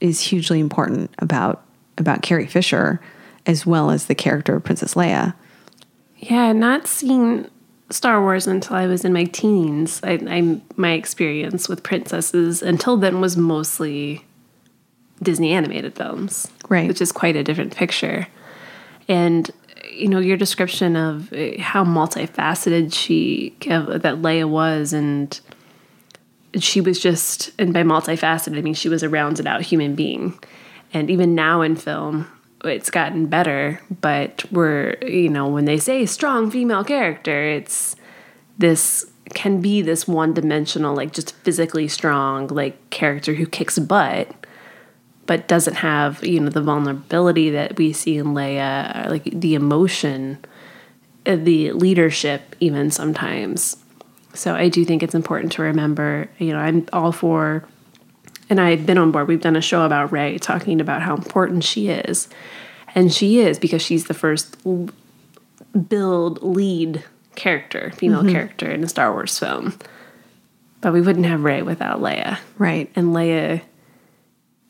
is hugely important about about Carrie Fisher as well as the character of Princess Leia. Yeah, not seeing Star Wars until I was in my teens. I, I my experience with princesses until then was mostly Disney animated films, Right. Which is quite a different picture. And you know your description of uh, how multifaceted she that Leia was, and she was just, and by multifaceted I mean she was a rounded out human being. And even now in film, it's gotten better, but we're, you know, when they say strong female character, it's this can be this one dimensional, like just physically strong, like character who kicks butt, but doesn't have, you know, the vulnerability that we see in Leia, like the emotion, uh, the leadership, even sometimes. So I do think it's important to remember, you know, I'm all for and I had been on board. We've done a show about Rey talking about how important she is. And she is because she's the first billed lead character, female Mhm. character in a Star Wars film. But we wouldn't have Rey without Leia. Right. And Leia,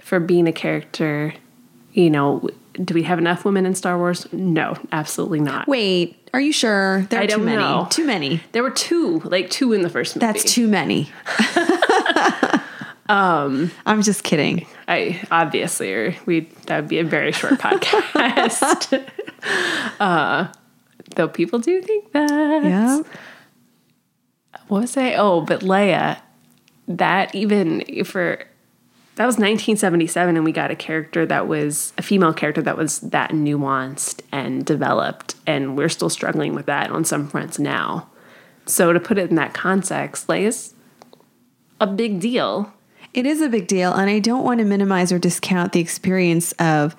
for being a character, you know, do we have enough women in Star Wars? No, absolutely not. Wait, are you sure? There are too many. know. Too many. There were two, like two in the first movie. That's too many. [LAUGHS] Um, I'm just kidding. I obviously, we that would be a very short [LAUGHS] podcast. [LAUGHS] uh, though people do think that. Yeah. What was I? Oh, but Leia, that even for that was 1977, and we got a character that was a female character that was that nuanced and developed, and we're still struggling with that on some fronts now. So to put it in that context, Leia's a big deal. It is a big deal, and I don't want to minimize or discount the experience of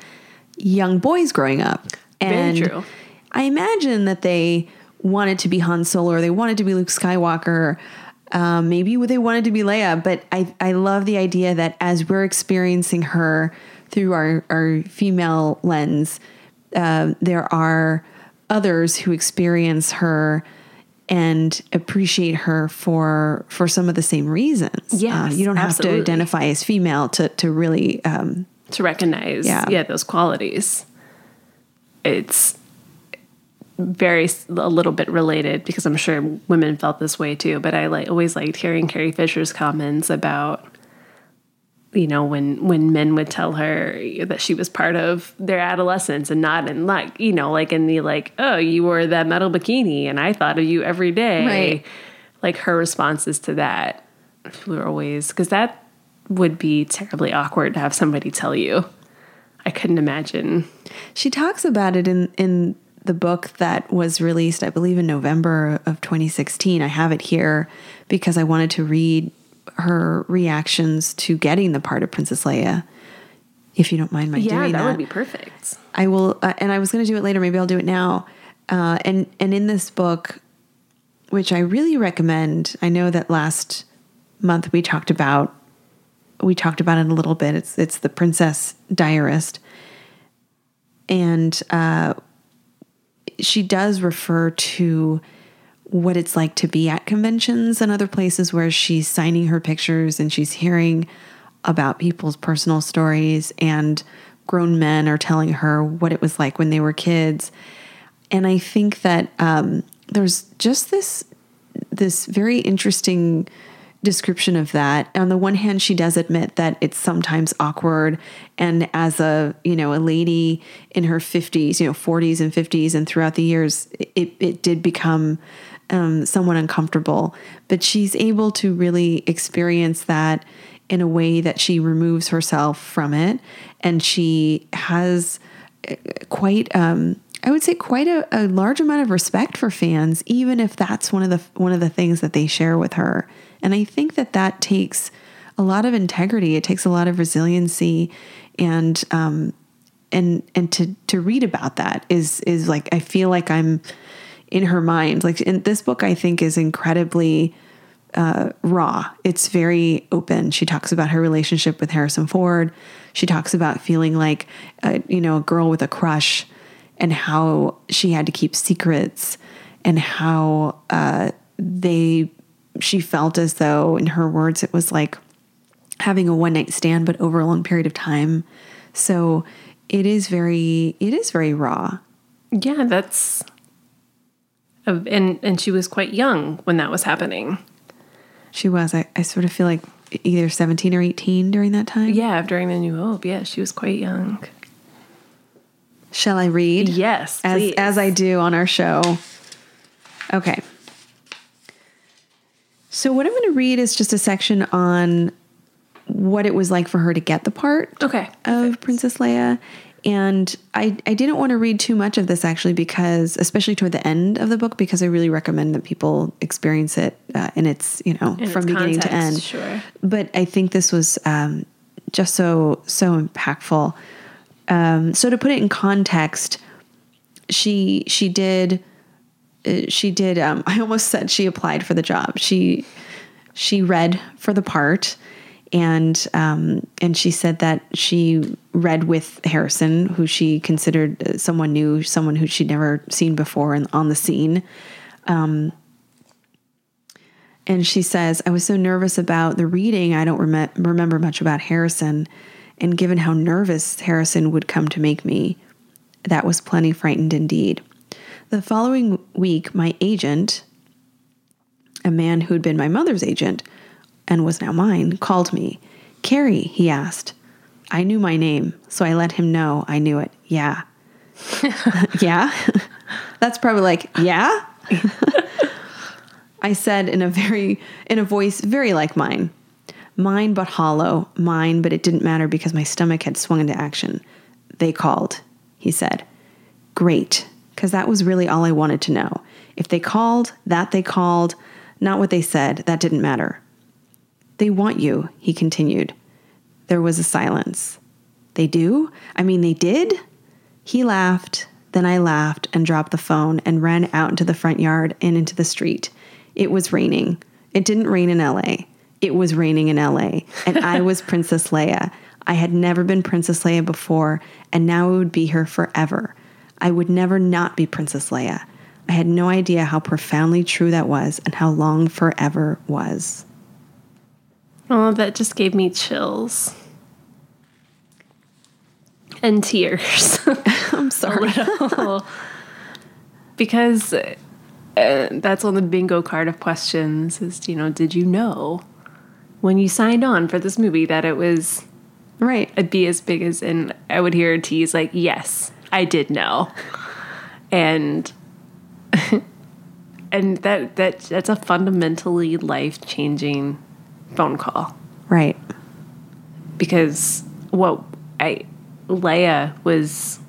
young boys growing up. Very And true. I imagine that they wanted to be Han Solo or they wanted to be Luke Skywalker. Um, maybe they wanted to be Leia, but I, I love the idea that as we're experiencing her through our, our female lens, uh, there are others who experience her and appreciate her for for some of the same reasons. Yes, Uh, you don't have absolutely. to identify as female to to really um, to recognize Yeah. yeah. those qualities it's very a little bit related because i'm sure women felt this way too but i like always liked hearing carrie fisher's comments about you know when when men would tell her that she was part of their adolescence and not in like you know like in the like oh you wore that metal bikini and i thought of you every day Right. like her responses to that were always because that would be terribly awkward to have somebody tell you i couldn't imagine She talks about it in in the book that was released, I believe, in November of 2016. I have it here because I wanted to read her reactions to getting the part of Princess Leia. If you don't mind my yeah doing that, Yeah, that, would be perfect I will, uh, and I was going to do it later. Maybe I'll do it now. Uh, and and in this book, which I really recommend, I know that last month we talked about we talked about it a little bit. It's it's the Princess Diarist, and uh, she does refer to what it's like to be at conventions and other places where she's signing her pictures and she's hearing about people's personal stories and grown men are telling her what it was like when they were kids. And I think that um, there's just this this very interesting description of that. On the one hand, she does admit that it's sometimes awkward, and as a you know a lady in her fifties, you know forties and fifties, and throughout the years, it it did become um, somewhat uncomfortable. But she's able to really experience that in a way that she removes herself from it, and she has uh, quite. Um, I would say quite a, a large amount of respect for fans, even if that's one of the one of the things that they share with her. And I think that that takes a lot of integrity. It takes a lot of resiliency, and um, and and to to read about that is is like I feel like I'm in her mind. Like in this book, I think is incredibly uh, raw. It's very open. She talks about her relationship with Harrison Ford. She talks about feeling like a, you know a girl with a crush and how she had to keep secrets and how uh, they she felt as though in her words it was like having a one night stand but over a long period of time so it is very it is very raw yeah that's and and she was quite young when that was happening she was i, I sort of feel like either 17 or 18 during that time yeah during the new hope yeah she was quite young Shall I read? Yes, as as I do on our show. Okay. So what I'm going to read is just a section on what it was like for her to get the part okay. of Princess Leia. And I, I didn't want to read too much of this actually because, especially toward the end of the book, because I really recommend that people experience it uh, in its, you know, In from beginning context, to end. sure. But I think this was um, just so, so impactful. Um, so to put it in context, she she did uh, she did um, [LAUGHS] I almost said she applied for the job. She she read for the part and um, and she said that she read with Harrison, who she considered someone new, someone who she'd never seen before and on the scene. Um, and she says, I was so nervous about the reading, I don't rem- remember much about Harrison. And given how nervous Harrison would come to make me, that was plenty frightened indeed. The following week, my agent, a man who'd been my mother's agent and was now mine, called me. Carrie, he asked. I knew my name, so I let him know I knew it. Yeah. [LAUGHS] [LAUGHS] yeah? That's probably like, yeah? [LAUGHS] I said in a very in a voice very like mine. Mine but hollow, mine, but it didn't matter because my stomach had swung into action. They called, he said. Great, because that was really all I wanted to know. If they called, that they called, not what they said, that didn't matter. They want you, he continued. There was a silence. They do? I mean, they did? He laughed, then I laughed and dropped the phone and ran out into the front yard and into the street. It was raining. It didn't rain in LA. It was raining in LA, and I was [LAUGHS] Princess Leia. I had never been Princess Leia before, and now I would be her forever. I would never not be Princess Leia. I had no idea how profoundly true that was and how long forever was. Oh, that just gave me chills. And tears. [LAUGHS] I'm sorry. [LAUGHS] [LAUGHS] because uh, that's on the bingo card of questions is, you know, did you know when you signed on for this movie that it was right it'd be as big as and I would hear a tease like, yes, I did know. And and that that that's a fundamentally life changing phone call. Right. Because what I Leia was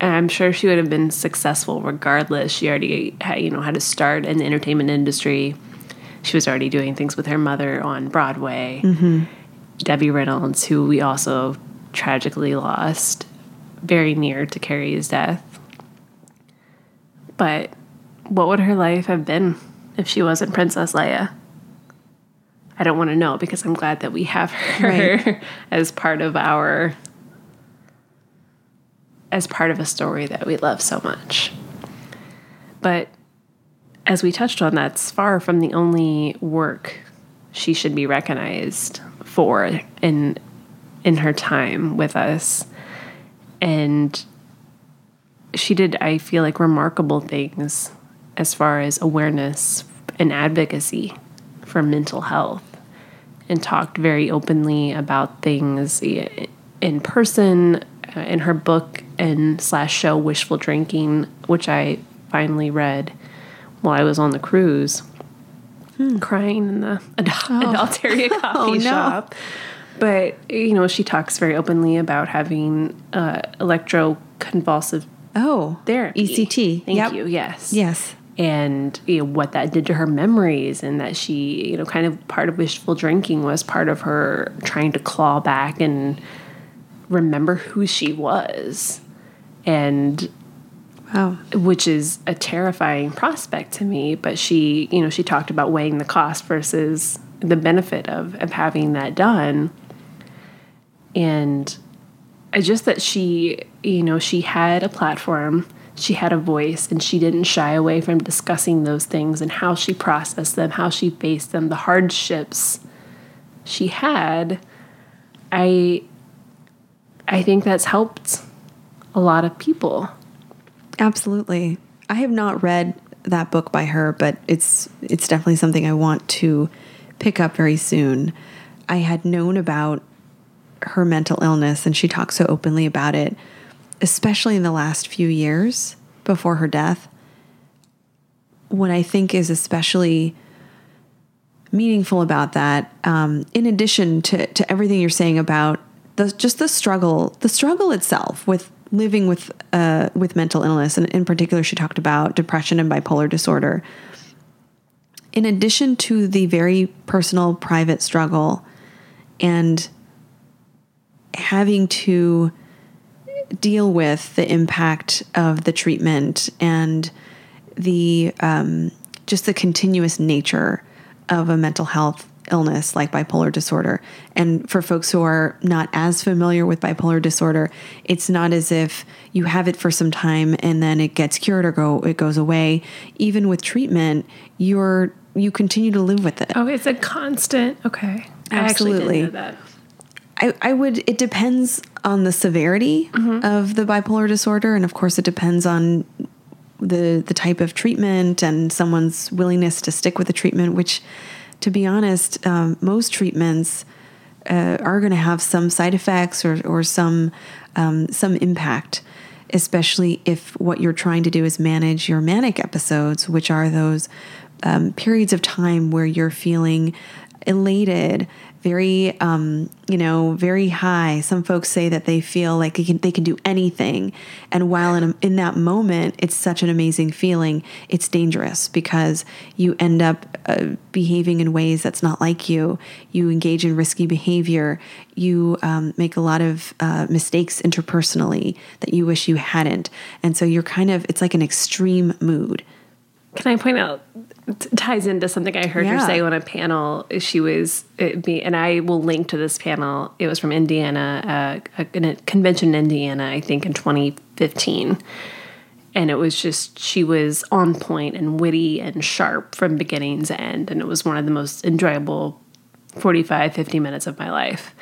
I'm sure she would have been successful regardless. She already had, you know had to start in the entertainment industry. She was already doing things with her mother on Broadway. Mm-hmm. Debbie Reynolds, who we also tragically lost very near to Carrie's death. But what would her life have been if she wasn't Princess Leia? I don't want to know because I'm glad that we have her Right. [LAUGHS] as part of our as part of a story that we love so much. But as we touched on, that's far from the only work she should be recognized for in in her time with us. And she did, I feel like, remarkable things as far as awareness and advocacy for mental health and talked very openly about things in person uh, in her book and slash show wishful drinking which i finally read while i was on the cruise hmm. crying in the Ad- oh. adulteria [LAUGHS] [LAUGHS] coffee oh, no. shop but you know she talks very openly about having uh, electroconvulsive oh therapy ect thank yep. you yes yes and you know, what that did to her memories and that she you know kind of part of wishful drinking was part of her trying to claw back and remember who she was. And wow. which is a terrifying prospect to me but she you know she talked about weighing the cost versus the benefit of of having that done. And just that she you know she had a platform she had a voice and she didn't shy away from discussing those things and how she processed them, how she faced them, the hardships she had. I I think that's helped a lot of people. Absolutely. I have not read that book by her, but it's it's definitely something I want to pick up very soon. I had known about her mental illness and she talks so openly about it especially in the last few years before her death, what I think is especially meaningful about that, um, in addition to, to everything you're saying about the, just the struggle, the struggle itself with living with uh, with mental illness, and in particular, she talked about depression and bipolar disorder. In addition to the very personal, private struggle, and having to deal with the impact of the treatment and the um, just the continuous nature of a mental health illness like bipolar disorder. And for folks who are not as familiar with bipolar disorder, it's not as if you have it for some time and then it gets cured or go it goes away. Even with treatment, you're you continue to live with it. Oh, it's a constant. Okay. Absolutely. I, I, I would it depends on the severity mm-hmm. of the bipolar disorder, and of course, it depends on the the type of treatment and someone's willingness to stick with the treatment. Which, to be honest, um, most treatments uh, are going to have some side effects or or some um, some impact, especially if what you're trying to do is manage your manic episodes, which are those um, periods of time where you're feeling elated very, um, you know, very high. Some folks say that they feel like they can, they can do anything. And while in, in that moment, it's such an amazing feeling, it's dangerous because you end up uh, behaving in ways that's not like you. You engage in risky behavior. You um, make a lot of uh, mistakes interpersonally that you wish you hadn't. And so you're kind of, it's like an extreme mood. Can I point out ties into something I heard yeah. her say on a panel. She was me, and I will link to this panel. It was from Indiana, uh, a, a convention in Indiana, I think in 2015. And it was just, she was on point and witty and sharp from beginning to end. And it was one of the most enjoyable 45, 50 minutes of my life.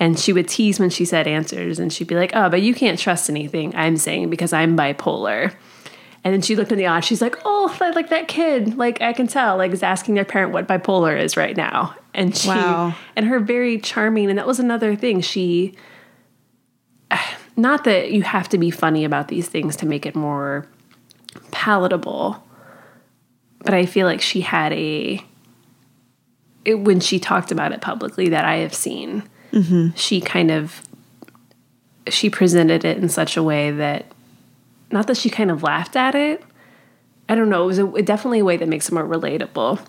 And she would tease when she said answers, and she'd be like, Oh, but you can't trust anything I'm saying because I'm bipolar. And then she looked in the eye. She's like, "Oh, like that kid. Like I can tell. Like is asking their parent what bipolar is right now." And she wow. and her very charming. And that was another thing. She, [SIGHS] not that you have to be funny about these things to make it more palatable, but I feel like she had a. It, when she talked about it publicly, that I have seen, mm-hmm. she kind of she presented it in such a way that not that she kind of laughed at it. I don't know. It was a, definitely a way that makes it more relatable.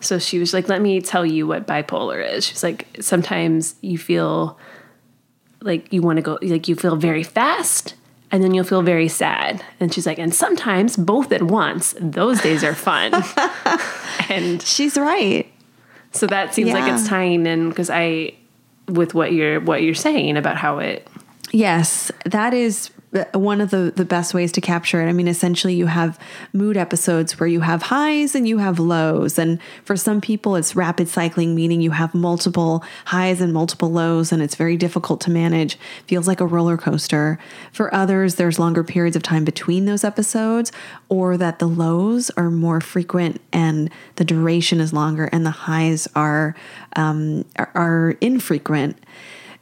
So she was like, "Let me tell you what bipolar is." She's like, "Sometimes you feel like you want to go, like you feel very fast, and then you'll feel very sad." And she's like, "And sometimes both at once. Those days are fun." [LAUGHS] and she's right. So that seems yeah. like it's tying in because I, with what you're what you're saying about how it. Yes, that is one of the the best ways to capture it. I mean, essentially, you have mood episodes where you have highs and you have lows, and for some people, it's rapid cycling, meaning you have multiple highs and multiple lows, and it's very difficult to manage. Feels like a roller coaster. For others, there's longer periods of time between those episodes, or that the lows are more frequent and the duration is longer, and the highs are um, are, are infrequent.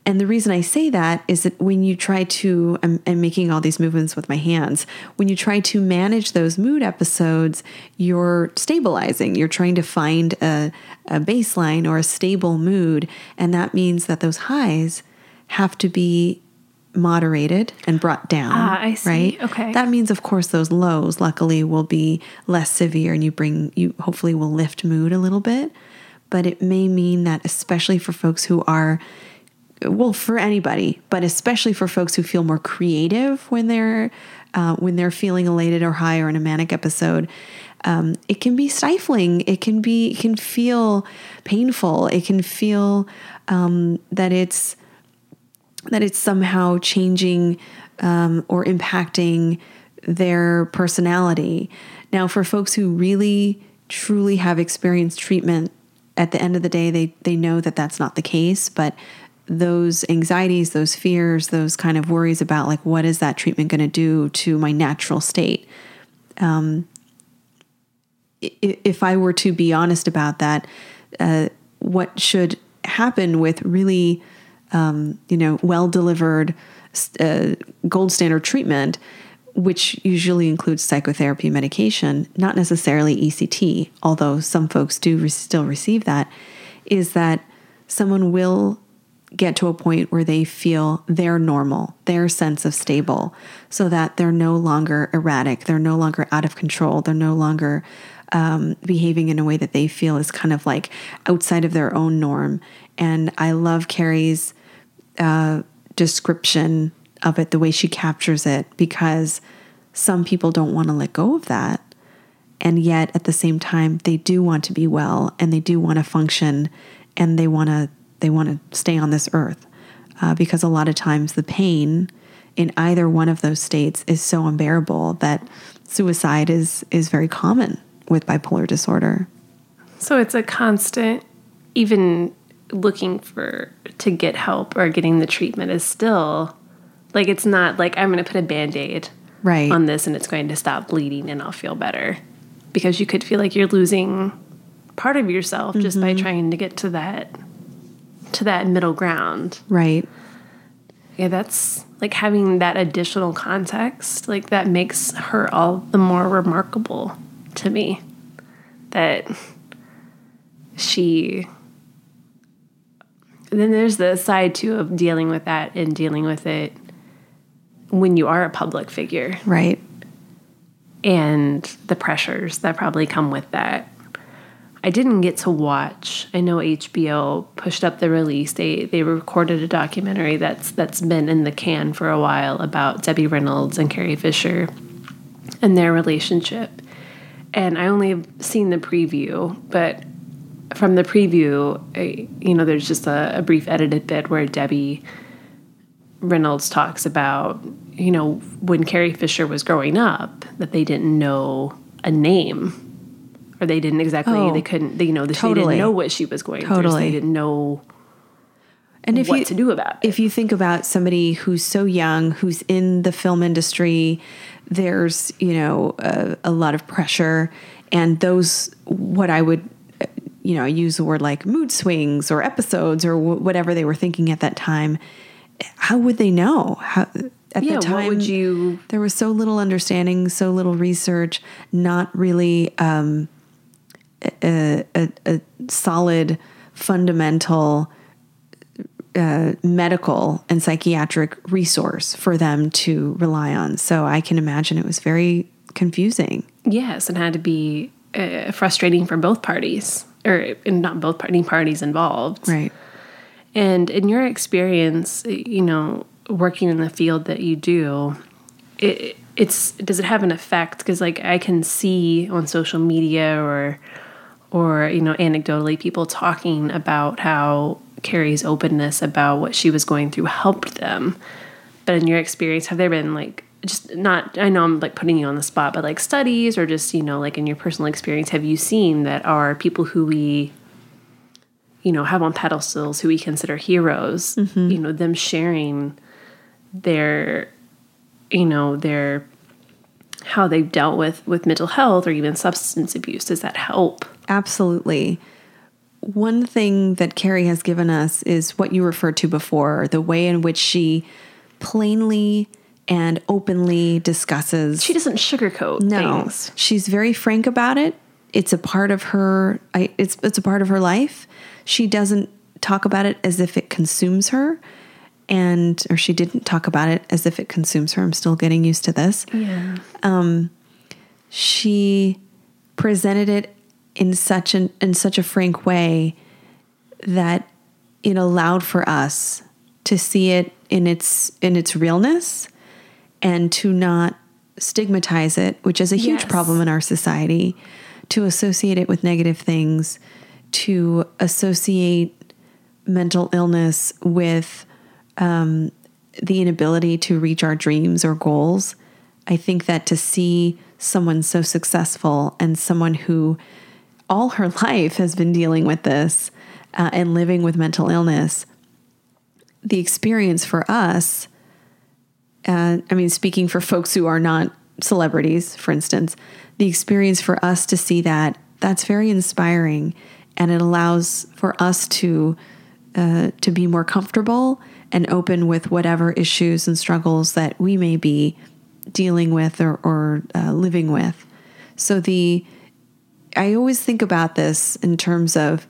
And the reason I say that is that when you try to, I'm, I'm, making all these movements with my hands, when you try to manage those mood episodes, you're stabilizing. You're trying to find a, a baseline or a stable mood. And that means that those highs have to be moderated and brought down. Ah, I see. Right? Okay. That means, of course, those lows, luckily, will be less severe and you bring, you hopefully will lift mood a little bit. But it may mean that, especially for folks who are well for anybody but especially for folks who feel more creative when they're uh, when they're feeling elated or high or in a manic episode um, it can be stifling. It can be it can feel painful. It can feel um, that it's that it's somehow changing um, or impacting their personality. Now for folks who really truly have experienced treatment at the end of the day they they know that that's not the case but those anxieties, those fears, those kind of worries about like what is that treatment going to do to my natural state. Um, if I were to be honest about that, uh, what should happen with really, um, you know, well delivered uh, gold standard treatment, which usually includes psychotherapy medication, not necessarily ECT, although some folks do re- still receive that, is that someone will get to a point where they feel their normal, their sense of stable, so that they're no longer erratic, they're no longer out of control, they're no longer um, behaving in a way that they feel is kind of like outside of their own norm. And I love Carrie's uh, description of it, the way she captures it, because some people don't want to let go of that. And yet at the same time, they do want to be well and they do want to function and they want to they want to stay on this earth uh, because a lot of times the pain in either one of those states is so unbearable that suicide is is very common with bipolar disorder. So it's a constant even looking for to get help or getting the treatment is still like it's not like I'm going to put a band-aid right on this and it's going to stop bleeding and I'll feel better because you could feel like you're losing part of yourself mm-hmm. just by trying to get to that to that middle ground. Right. Yeah, that's like having that additional context, like that makes her all the more remarkable to me. That she then there's the side too of dealing with that and dealing with it when you are a public figure. Right. And the pressures that probably come with that. I didn't get to watch. I know HBO pushed up the release. They they recorded a documentary that's that's been in the can for a while about Debbie Reynolds and Carrie Fisher and their relationship. And I only have seen the preview, but from the preview, I, you know, there's just a, a brief edited bit where Debbie Reynolds talks about, you know, when Carrie Fisher was growing up, that they didn't know a name or they didn't exactly oh, they couldn't they, you know totally. they didn't know what she was going totally. through so they didn't know and if what you, to do about it. If you think about somebody who's so young, who's in the film industry, there's you know a, a lot of pressure, and those what I would you know use the word like mood swings or episodes or w- whatever they were thinking at that time. How would they know? How at yeah, the time would you there was so little understanding, so little research, not really um, a, a, a solid, fundamental uh, medical and psychiatric resource for them to rely on. So I can imagine it was very confusing. Yes, and had to be uh, frustrating for both parties, or not both party parties involved. Right. And in your experience, you know, working in the field that you do, it, it's does it have an effect? Because like I can see on social media or or you know anecdotally people talking about how Carrie's openness about what she was going through helped them but in your experience, have there been like just not I know I'm like putting you on the spot, but like studies or just, you know, like in your personal experience, have you seen that are people who we you know, have on pedestals who we consider heroes, Mhm. you know, them sharing their you know, their how they've dealt with with mental health or even substance abuse. Does that help? Absolutely. One thing that Carrie has given us is what you referred to before the way in which she plainly and openly discusses. She doesn't sugarcoat no, things. she's very frank about it. It's a part of her. I, it's it's a part of her life. She doesn't talk about it as if it consumes her, and or she didn't talk about it as if it consumes her. I'm still getting used to this. Yeah. Um, she presented it in such an in such a frank way that it allowed for us to see it in its in its realness and to not stigmatize it, which is a huge Yes. problem in our society, to associate it with negative things, to associate mental illness with um, the inability to reach our dreams or goals. I think that to see someone so successful and someone who all her [LAUGHS] life has been dealing with this uh, and living with mental illness, the experience for us, uh, I mean, speaking for folks who are not celebrities, for instance, the experience for us to see that, that's very inspiring. And it allows for us to uh, to be more comfortable and open with whatever issues and struggles that we may be dealing with or, or uh, living with. So the I always think about this in terms of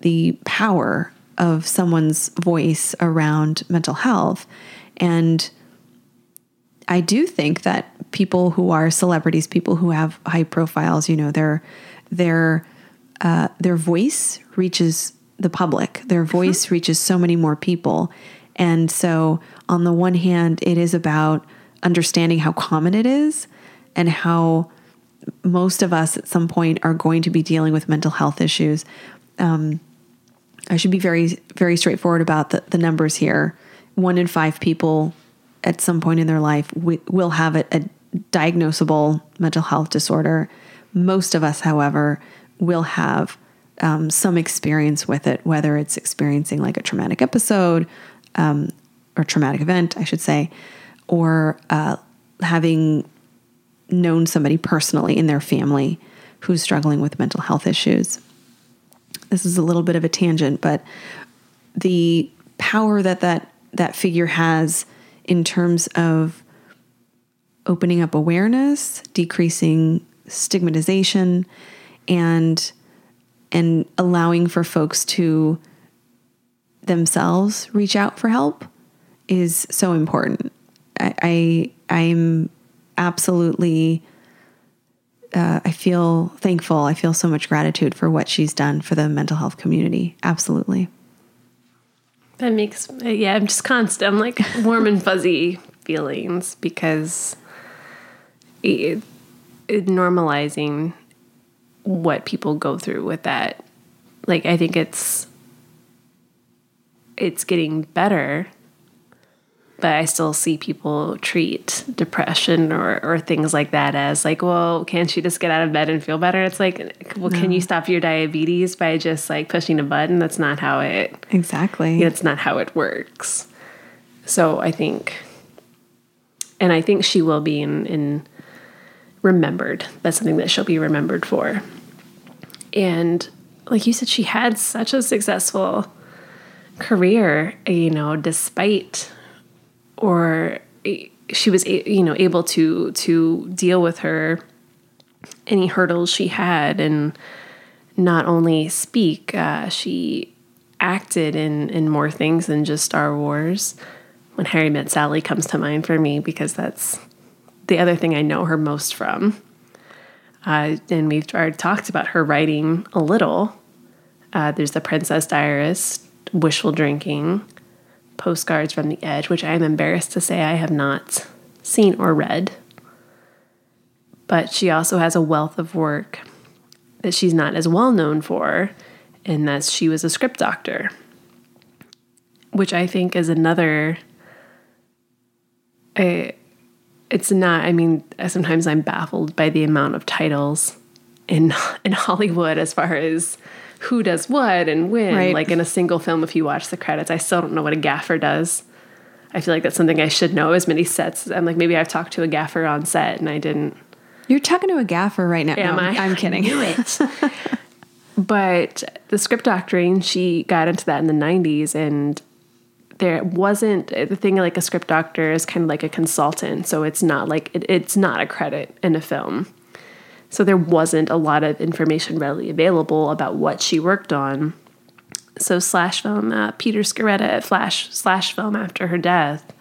the power of someone's voice around mental health. And I do think that people who are celebrities, people who have high profiles, you know, their their uh, their voice reaches the public. Their voice reaches so many more people. And so, on the one hand, it is about understanding how common it is and how most of us at some point are going to be dealing with mental health issues. Um, I should be very, very straightforward about the, the numbers here. One in five people at some point in their life wi- will have a, a diagnosable mental health disorder. Most of us, however, will have um, some experience with it, whether it's experiencing like a traumatic episode um, or traumatic event, I should say, or uh, having known somebody personally in their family who's struggling with mental health issues. This is a little bit of a tangent, but the power that that, that figure has in terms of opening up awareness, decreasing stigmatization, and and allowing for folks to themselves reach out for help is so important. I, I I'm absolutely uh, I feel thankful. I feel so much gratitude for what she's done for the mental health community. Absolutely. That makes yeah, I'm just constant. I'm like warm and fuzzy feelings because it, it normalizing what people go through with that. Like I think it's it's getting better, but I still see people treat depression or, or things like that as like, well, can't you just get out of bed and feel better? It's like, well, can you stop your diabetes by just like pushing a button? That's not how it Exactly. that's not how it works. So I think, and I think she will be in, in remembered. That's something that she'll be remembered for. And like you said, she had such a successful career, you know, despite or she was you know able to to deal with her any hurdles she had and not only speak uh, she acted in in more things than just Star Wars. When Harry met Sally comes to mind for me because that's the other thing I know her most from uh, and we've already talked about her writing a little. Uh, there's the Princess Diarist wishful drinking postcards from the edge which i'm embarrassed to say i have not seen or read. But she also has a wealth of work that she's not as well known for and that she was a script doctor which i think is another I, it's not. I mean, sometimes I'm baffled by the amount of titles in [LAUGHS] in Hollywood as far as who does what and when. Right. Like in a single film, if you watch the credits, I still don't know what a gaffer does. I feel like that's something I should know. As many sets, I'm like maybe I've talked to a gaffer on set and I didn't. You're talking to a gaffer right now. Am No, I? I'm kidding. I knew it. [LAUGHS] but the script doctoring, she got into that in the 90s, and there wasn't the thing like a script doctor is kind of like a consultant, so it's not like it, it's not a credit in a film. So there wasn't a lot of information readily available about what she worked on. So slash film, uh, Peter Sciretta at Flash slash film after her death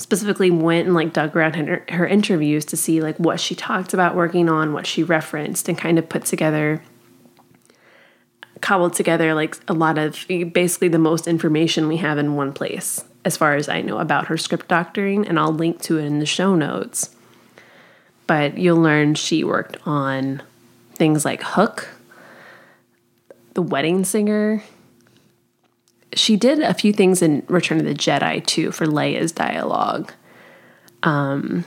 specifically went and like dug around her, her interviews to see like what she talked about working on, what she referenced, and kind of put together, cobbled together like a lot of basically the most information we have in one place, as far as I know about her script doctoring, and I'll link to it in the show notes. But you'll learn she worked on things like Hook, The Wedding Singer. She did a few things in Return of the Jedi too for Leia's dialogue. Um,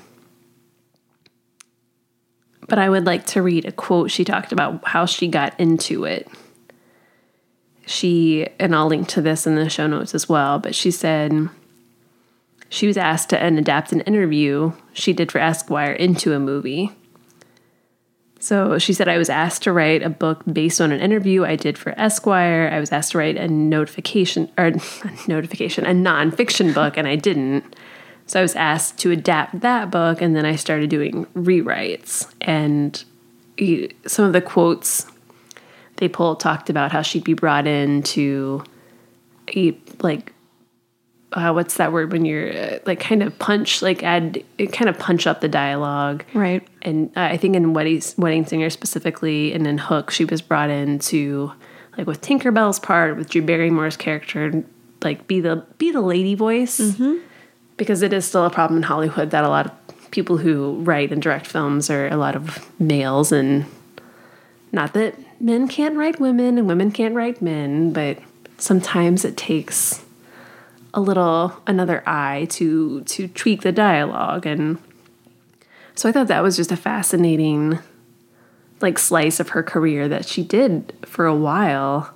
but I would like to read a quote she talked about how she got into it. She, and I'll link to this in the show notes as well, but she said she was asked to adapt an interview she did for Esquire into a movie. So she said, I was asked to write a book based on an interview I did for Esquire. I was asked to write a notification or [LAUGHS] a notification, a nonfiction book, and I didn't. So I was asked to adapt that book, and then I started doing rewrites. And some of the quotes they pulled talked about how she'd be brought in to eat, like, uh, what's that word when you're uh, like kind of punch, like add, kind of punch up the dialogue. Right. And uh, I think in Wedding, Wedding Singer specifically, and in Hook, she was brought in to, like with Tinkerbell's part, with Drew Barrymore's character, like be the be the lady voice, because it is still a problem in Hollywood that a lot of people who write and direct films are a lot of males, and not that men can't write women and women can't write men, but sometimes it takes a little another eye to to tweak the dialogue and so I thought that was just a fascinating like slice of her career that she did for a while.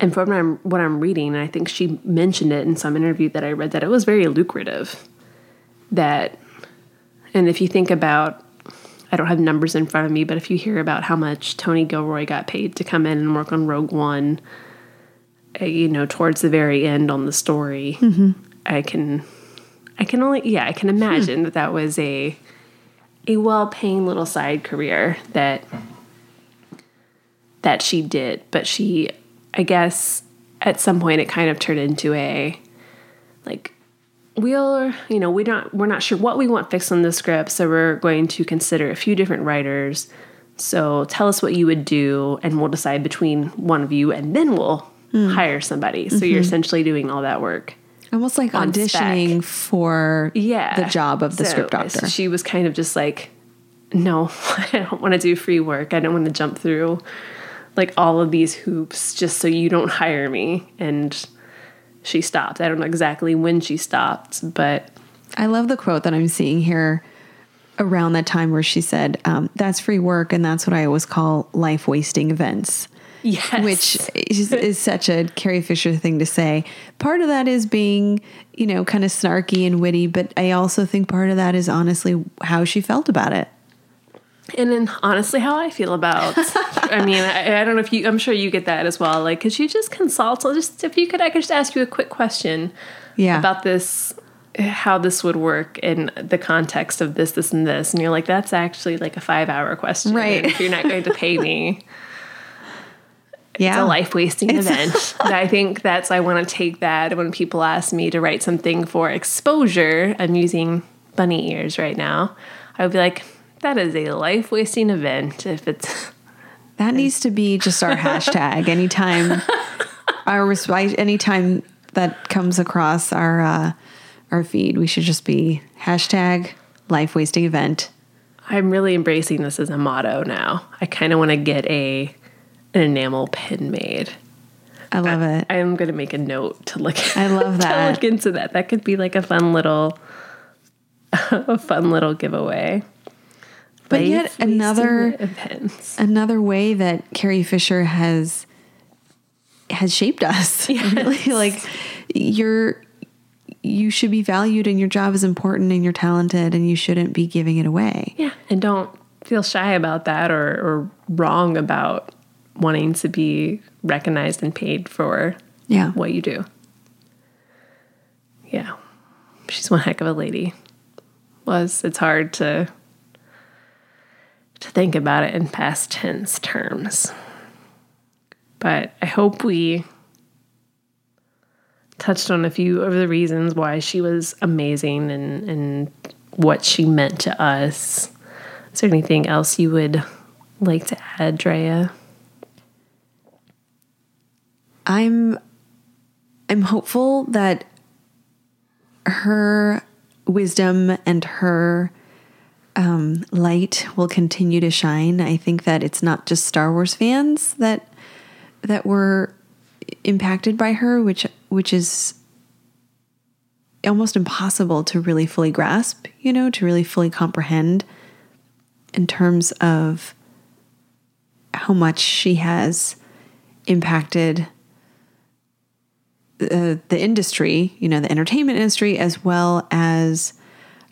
And from what I'm, what I'm reading, I think she mentioned it in some interview that I read that it was very lucrative. That, and if you think about, I don't have numbers in front of me, but if you hear about how much Tony Gilroy got paid to come in and work on Rogue One, uh, you know, towards the very end on the story, I can, I can only, yeah, I can imagine that that was a, a well-paying little side career that that she did. But she i guess at some point it kind of turned into a like we'll you know we don't we're not sure what we want fixed on the script so we're going to consider a few different writers so tell us what you would do and we'll decide between one of you and then we'll hire somebody so you're Mhm. essentially doing all that work Almost like on spec. auditioning for yeah the job of the So, script doctor. she was kind of just like no [LAUGHS] i don't want to do free work i don't want to jump through like all of these hoops just so you don't hire me and she stopped i don't know exactly when she stopped but I love the quote that I'm seeing here around that time where she said, um, "That's free work, and that's what I always call life wasting events." Yes. Which is, is such a Carrie Fisher thing to say. Part of that is being, you know, kind of snarky and witty, but I also think part of that is honestly how she felt about it. And then honestly how i feel about [LAUGHS] i mean I, I don't know if you i'm sure you get that as well like could you just consult just if you could i could just ask you a quick question Yeah. about this how this would work in the context of this this and this and you're like that's actually like a five hour question Right. If you're not going to pay me Yeah. it's a life wasting event [LAUGHS] And i think that's i want to take that when people ask me to write something for exposure i'm using bunny ears right now i would be like that is a life wasting event if it's [LAUGHS] That needs to be just our hashtag. Anytime [LAUGHS] our resp- anytime that comes across our uh, our feed, we should just be hashtag life wasting event. I'm really embracing this as a motto now. I kind of want to get a an enamel pin made. I love it. I am going to make a note to look. I love [LAUGHS] that. to look into that. That could be like a fun little a fun little giveaway. But yet another another way that Carrie Fisher has has shaped us. [LAUGHS] Yes. really, like you're you should be valued and your job is important and you're talented and you shouldn't be giving it away. Yeah. And don't feel shy about that or, or wrong about wanting to be recognized and paid for yeah. what you do. Yeah. She's one heck of a lady. Was it's hard to to think about it in past tense terms. But I hope we touched on a few of the reasons why she was amazing and, and what she meant to us. Is there anything else you would like to add, Drea? I'm I'm hopeful that her wisdom and her um, light will continue to shine. I think that it's not just Star Wars fans that that were impacted by her, which which is almost impossible to really fully grasp, you know, to really fully comprehend in terms of how much she has impacted uh, the industry, you know, the entertainment industry, as well as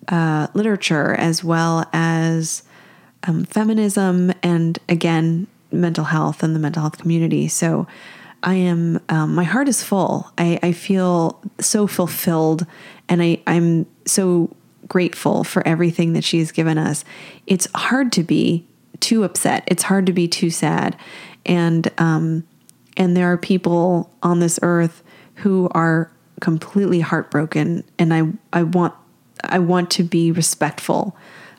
uh, literature, as well as um, feminism, and again, mental health and the mental health community. So I am, um, my heart is full. I, I feel so fulfilled and I, I'm so grateful for everything that she's given us. It's hard to be too upset. It's hard to be too sad. And, um, and there are people on this earth who are completely heartbroken. And I, I want, I want to be respectful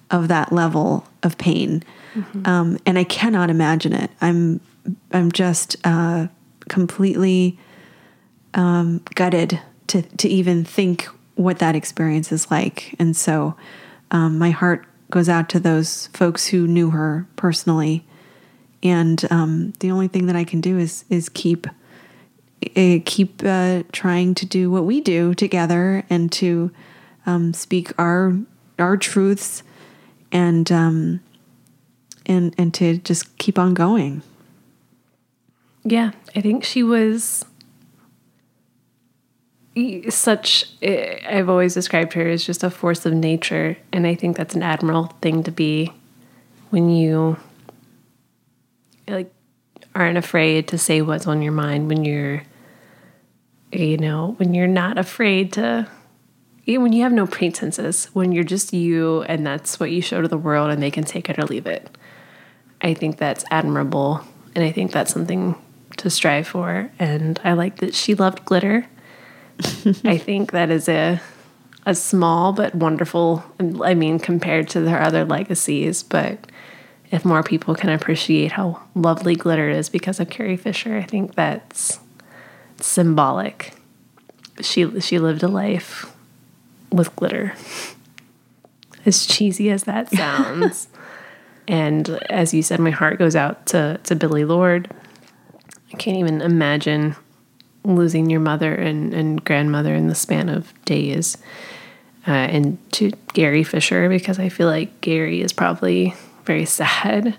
of that level of pain. Mm-hmm. Um, and I cannot imagine it. I'm, I'm just, uh, completely um, gutted to to even think what that experience is like. And so, um, my heart goes out to those folks who knew her personally. And um, the only thing that I can do is is keep uh, keep uh, trying to do what we do together and to um, speak our our truths and um, and and to just keep on going. Yeah, I think she was such I've always described her as just a force of nature and I think that's an admirable thing to be when you like aren't afraid to say what's on your mind when you're you know when you're not afraid to when you have no pretenses when you're just you and that's what you show to the world and they can take it or leave it I think that's admirable and I think that's something to strive for. And I like that she loved glitter. [LAUGHS] I think that is a a small but wonderful I mean compared to her other legacies, but if more people can appreciate how lovely glitter is because of Carrie Fisher, I think that's symbolic. She she lived a life with glitter. As cheesy as that [LAUGHS] sounds. and as you said, my heart goes out to, to Billie Lourd I can't even imagine losing your mother and, and grandmother in the span of days. Uh, and to Gary Fisher, because I feel like Gary is probably very sad,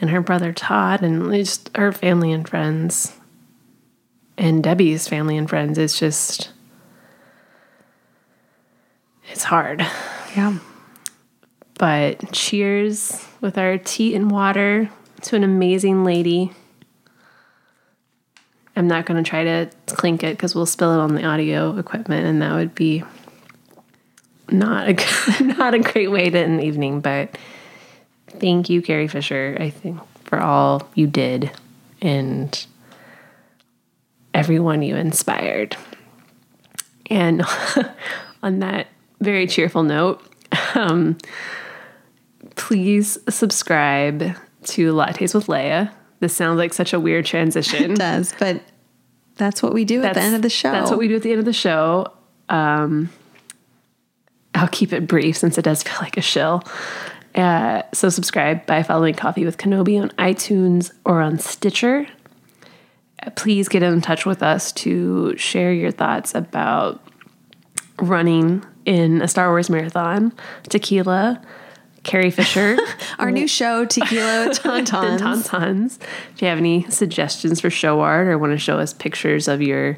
and her brother Todd, and just her family and friends, and Debbie's family and friends. It's just, it's hard. Yeah. But cheers with our tea and water to an amazing lady I'm not going to try to clink it because we'll spill it on the audio equipment, and that would be not a [LAUGHS] not a great way to end the evening. But thank you, Carrie Fisher. I think for all you did and everyone you inspired. And [LAUGHS] on that very cheerful note, [LAUGHS] um, please subscribe to Lattes with Leia this sounds like such a weird transition. [LAUGHS] it does, but that's what we do that's, at the end of the show. That's what we do at the end of the show. Um, I'll keep it brief since it does feel like a shill. Uh, so subscribe by following Coffee with Kenobi on iTunes or on Stitcher. Uh, please get in touch with us to share your thoughts about running in a Star Wars marathon, tequila, Carrie Fisher. [LAUGHS] Our new show, Tequila [LAUGHS] Tauntauns. Tauntauns. If you have any suggestions for show art or want to show us pictures of your,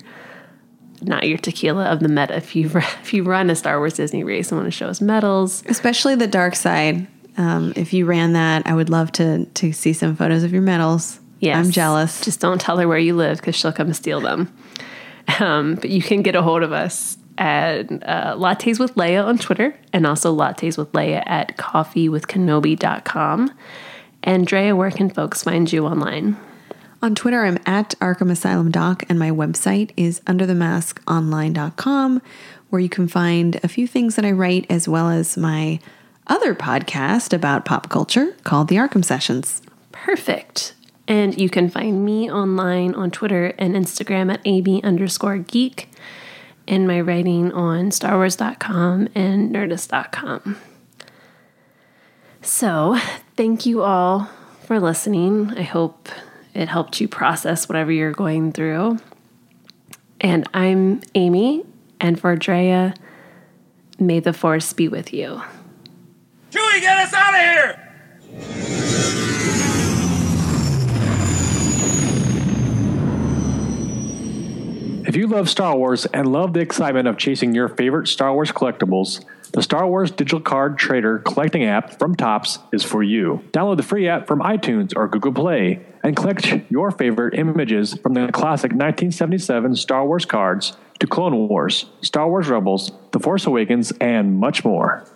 not your tequila, of the meta, if you [LAUGHS] if you run a Star Wars Disney race and want to show us medals, especially the dark side. Um, if you ran that, I would love to to see some photos of your medals. Yes. I'm jealous. Just don't tell her where you live because she'll come steal them. Um, but you can get a hold of us at uh, Lattes with Leia on Twitter and also Lattes with Leia at coffeewithkenobi.com. Andrea, where can folks find you online? On Twitter, I'm at Arkham Asylum Doc, and my website is underthemaskonline.com, where you can find a few things that I write as well as my other podcast about pop culture called The Arkham Sessions. Perfect. And you can find me online on Twitter and Instagram at AB underscore geek and my writing on StarWars.com and Nerdist.com. So, thank you all for listening. I hope it helped you process whatever you're going through. And I'm Amy, and for Drea, may the force be with you. Chewie, get us out of here! If you love Star Wars and love the excitement of chasing your favorite Star Wars collectibles, the Star Wars Digital Card Trader collecting app from Topps is for you. Download the free app from iTunes or Google Play and collect your favorite images from the classic 1977 Star Wars cards to Clone Wars, Star Wars Rebels, The Force Awakens, and much more.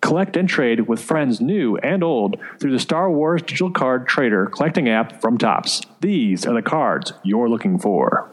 Collect and trade with friends new and old through the Star Wars Digital Card Trader collecting app from Topps. These are the cards you're looking for.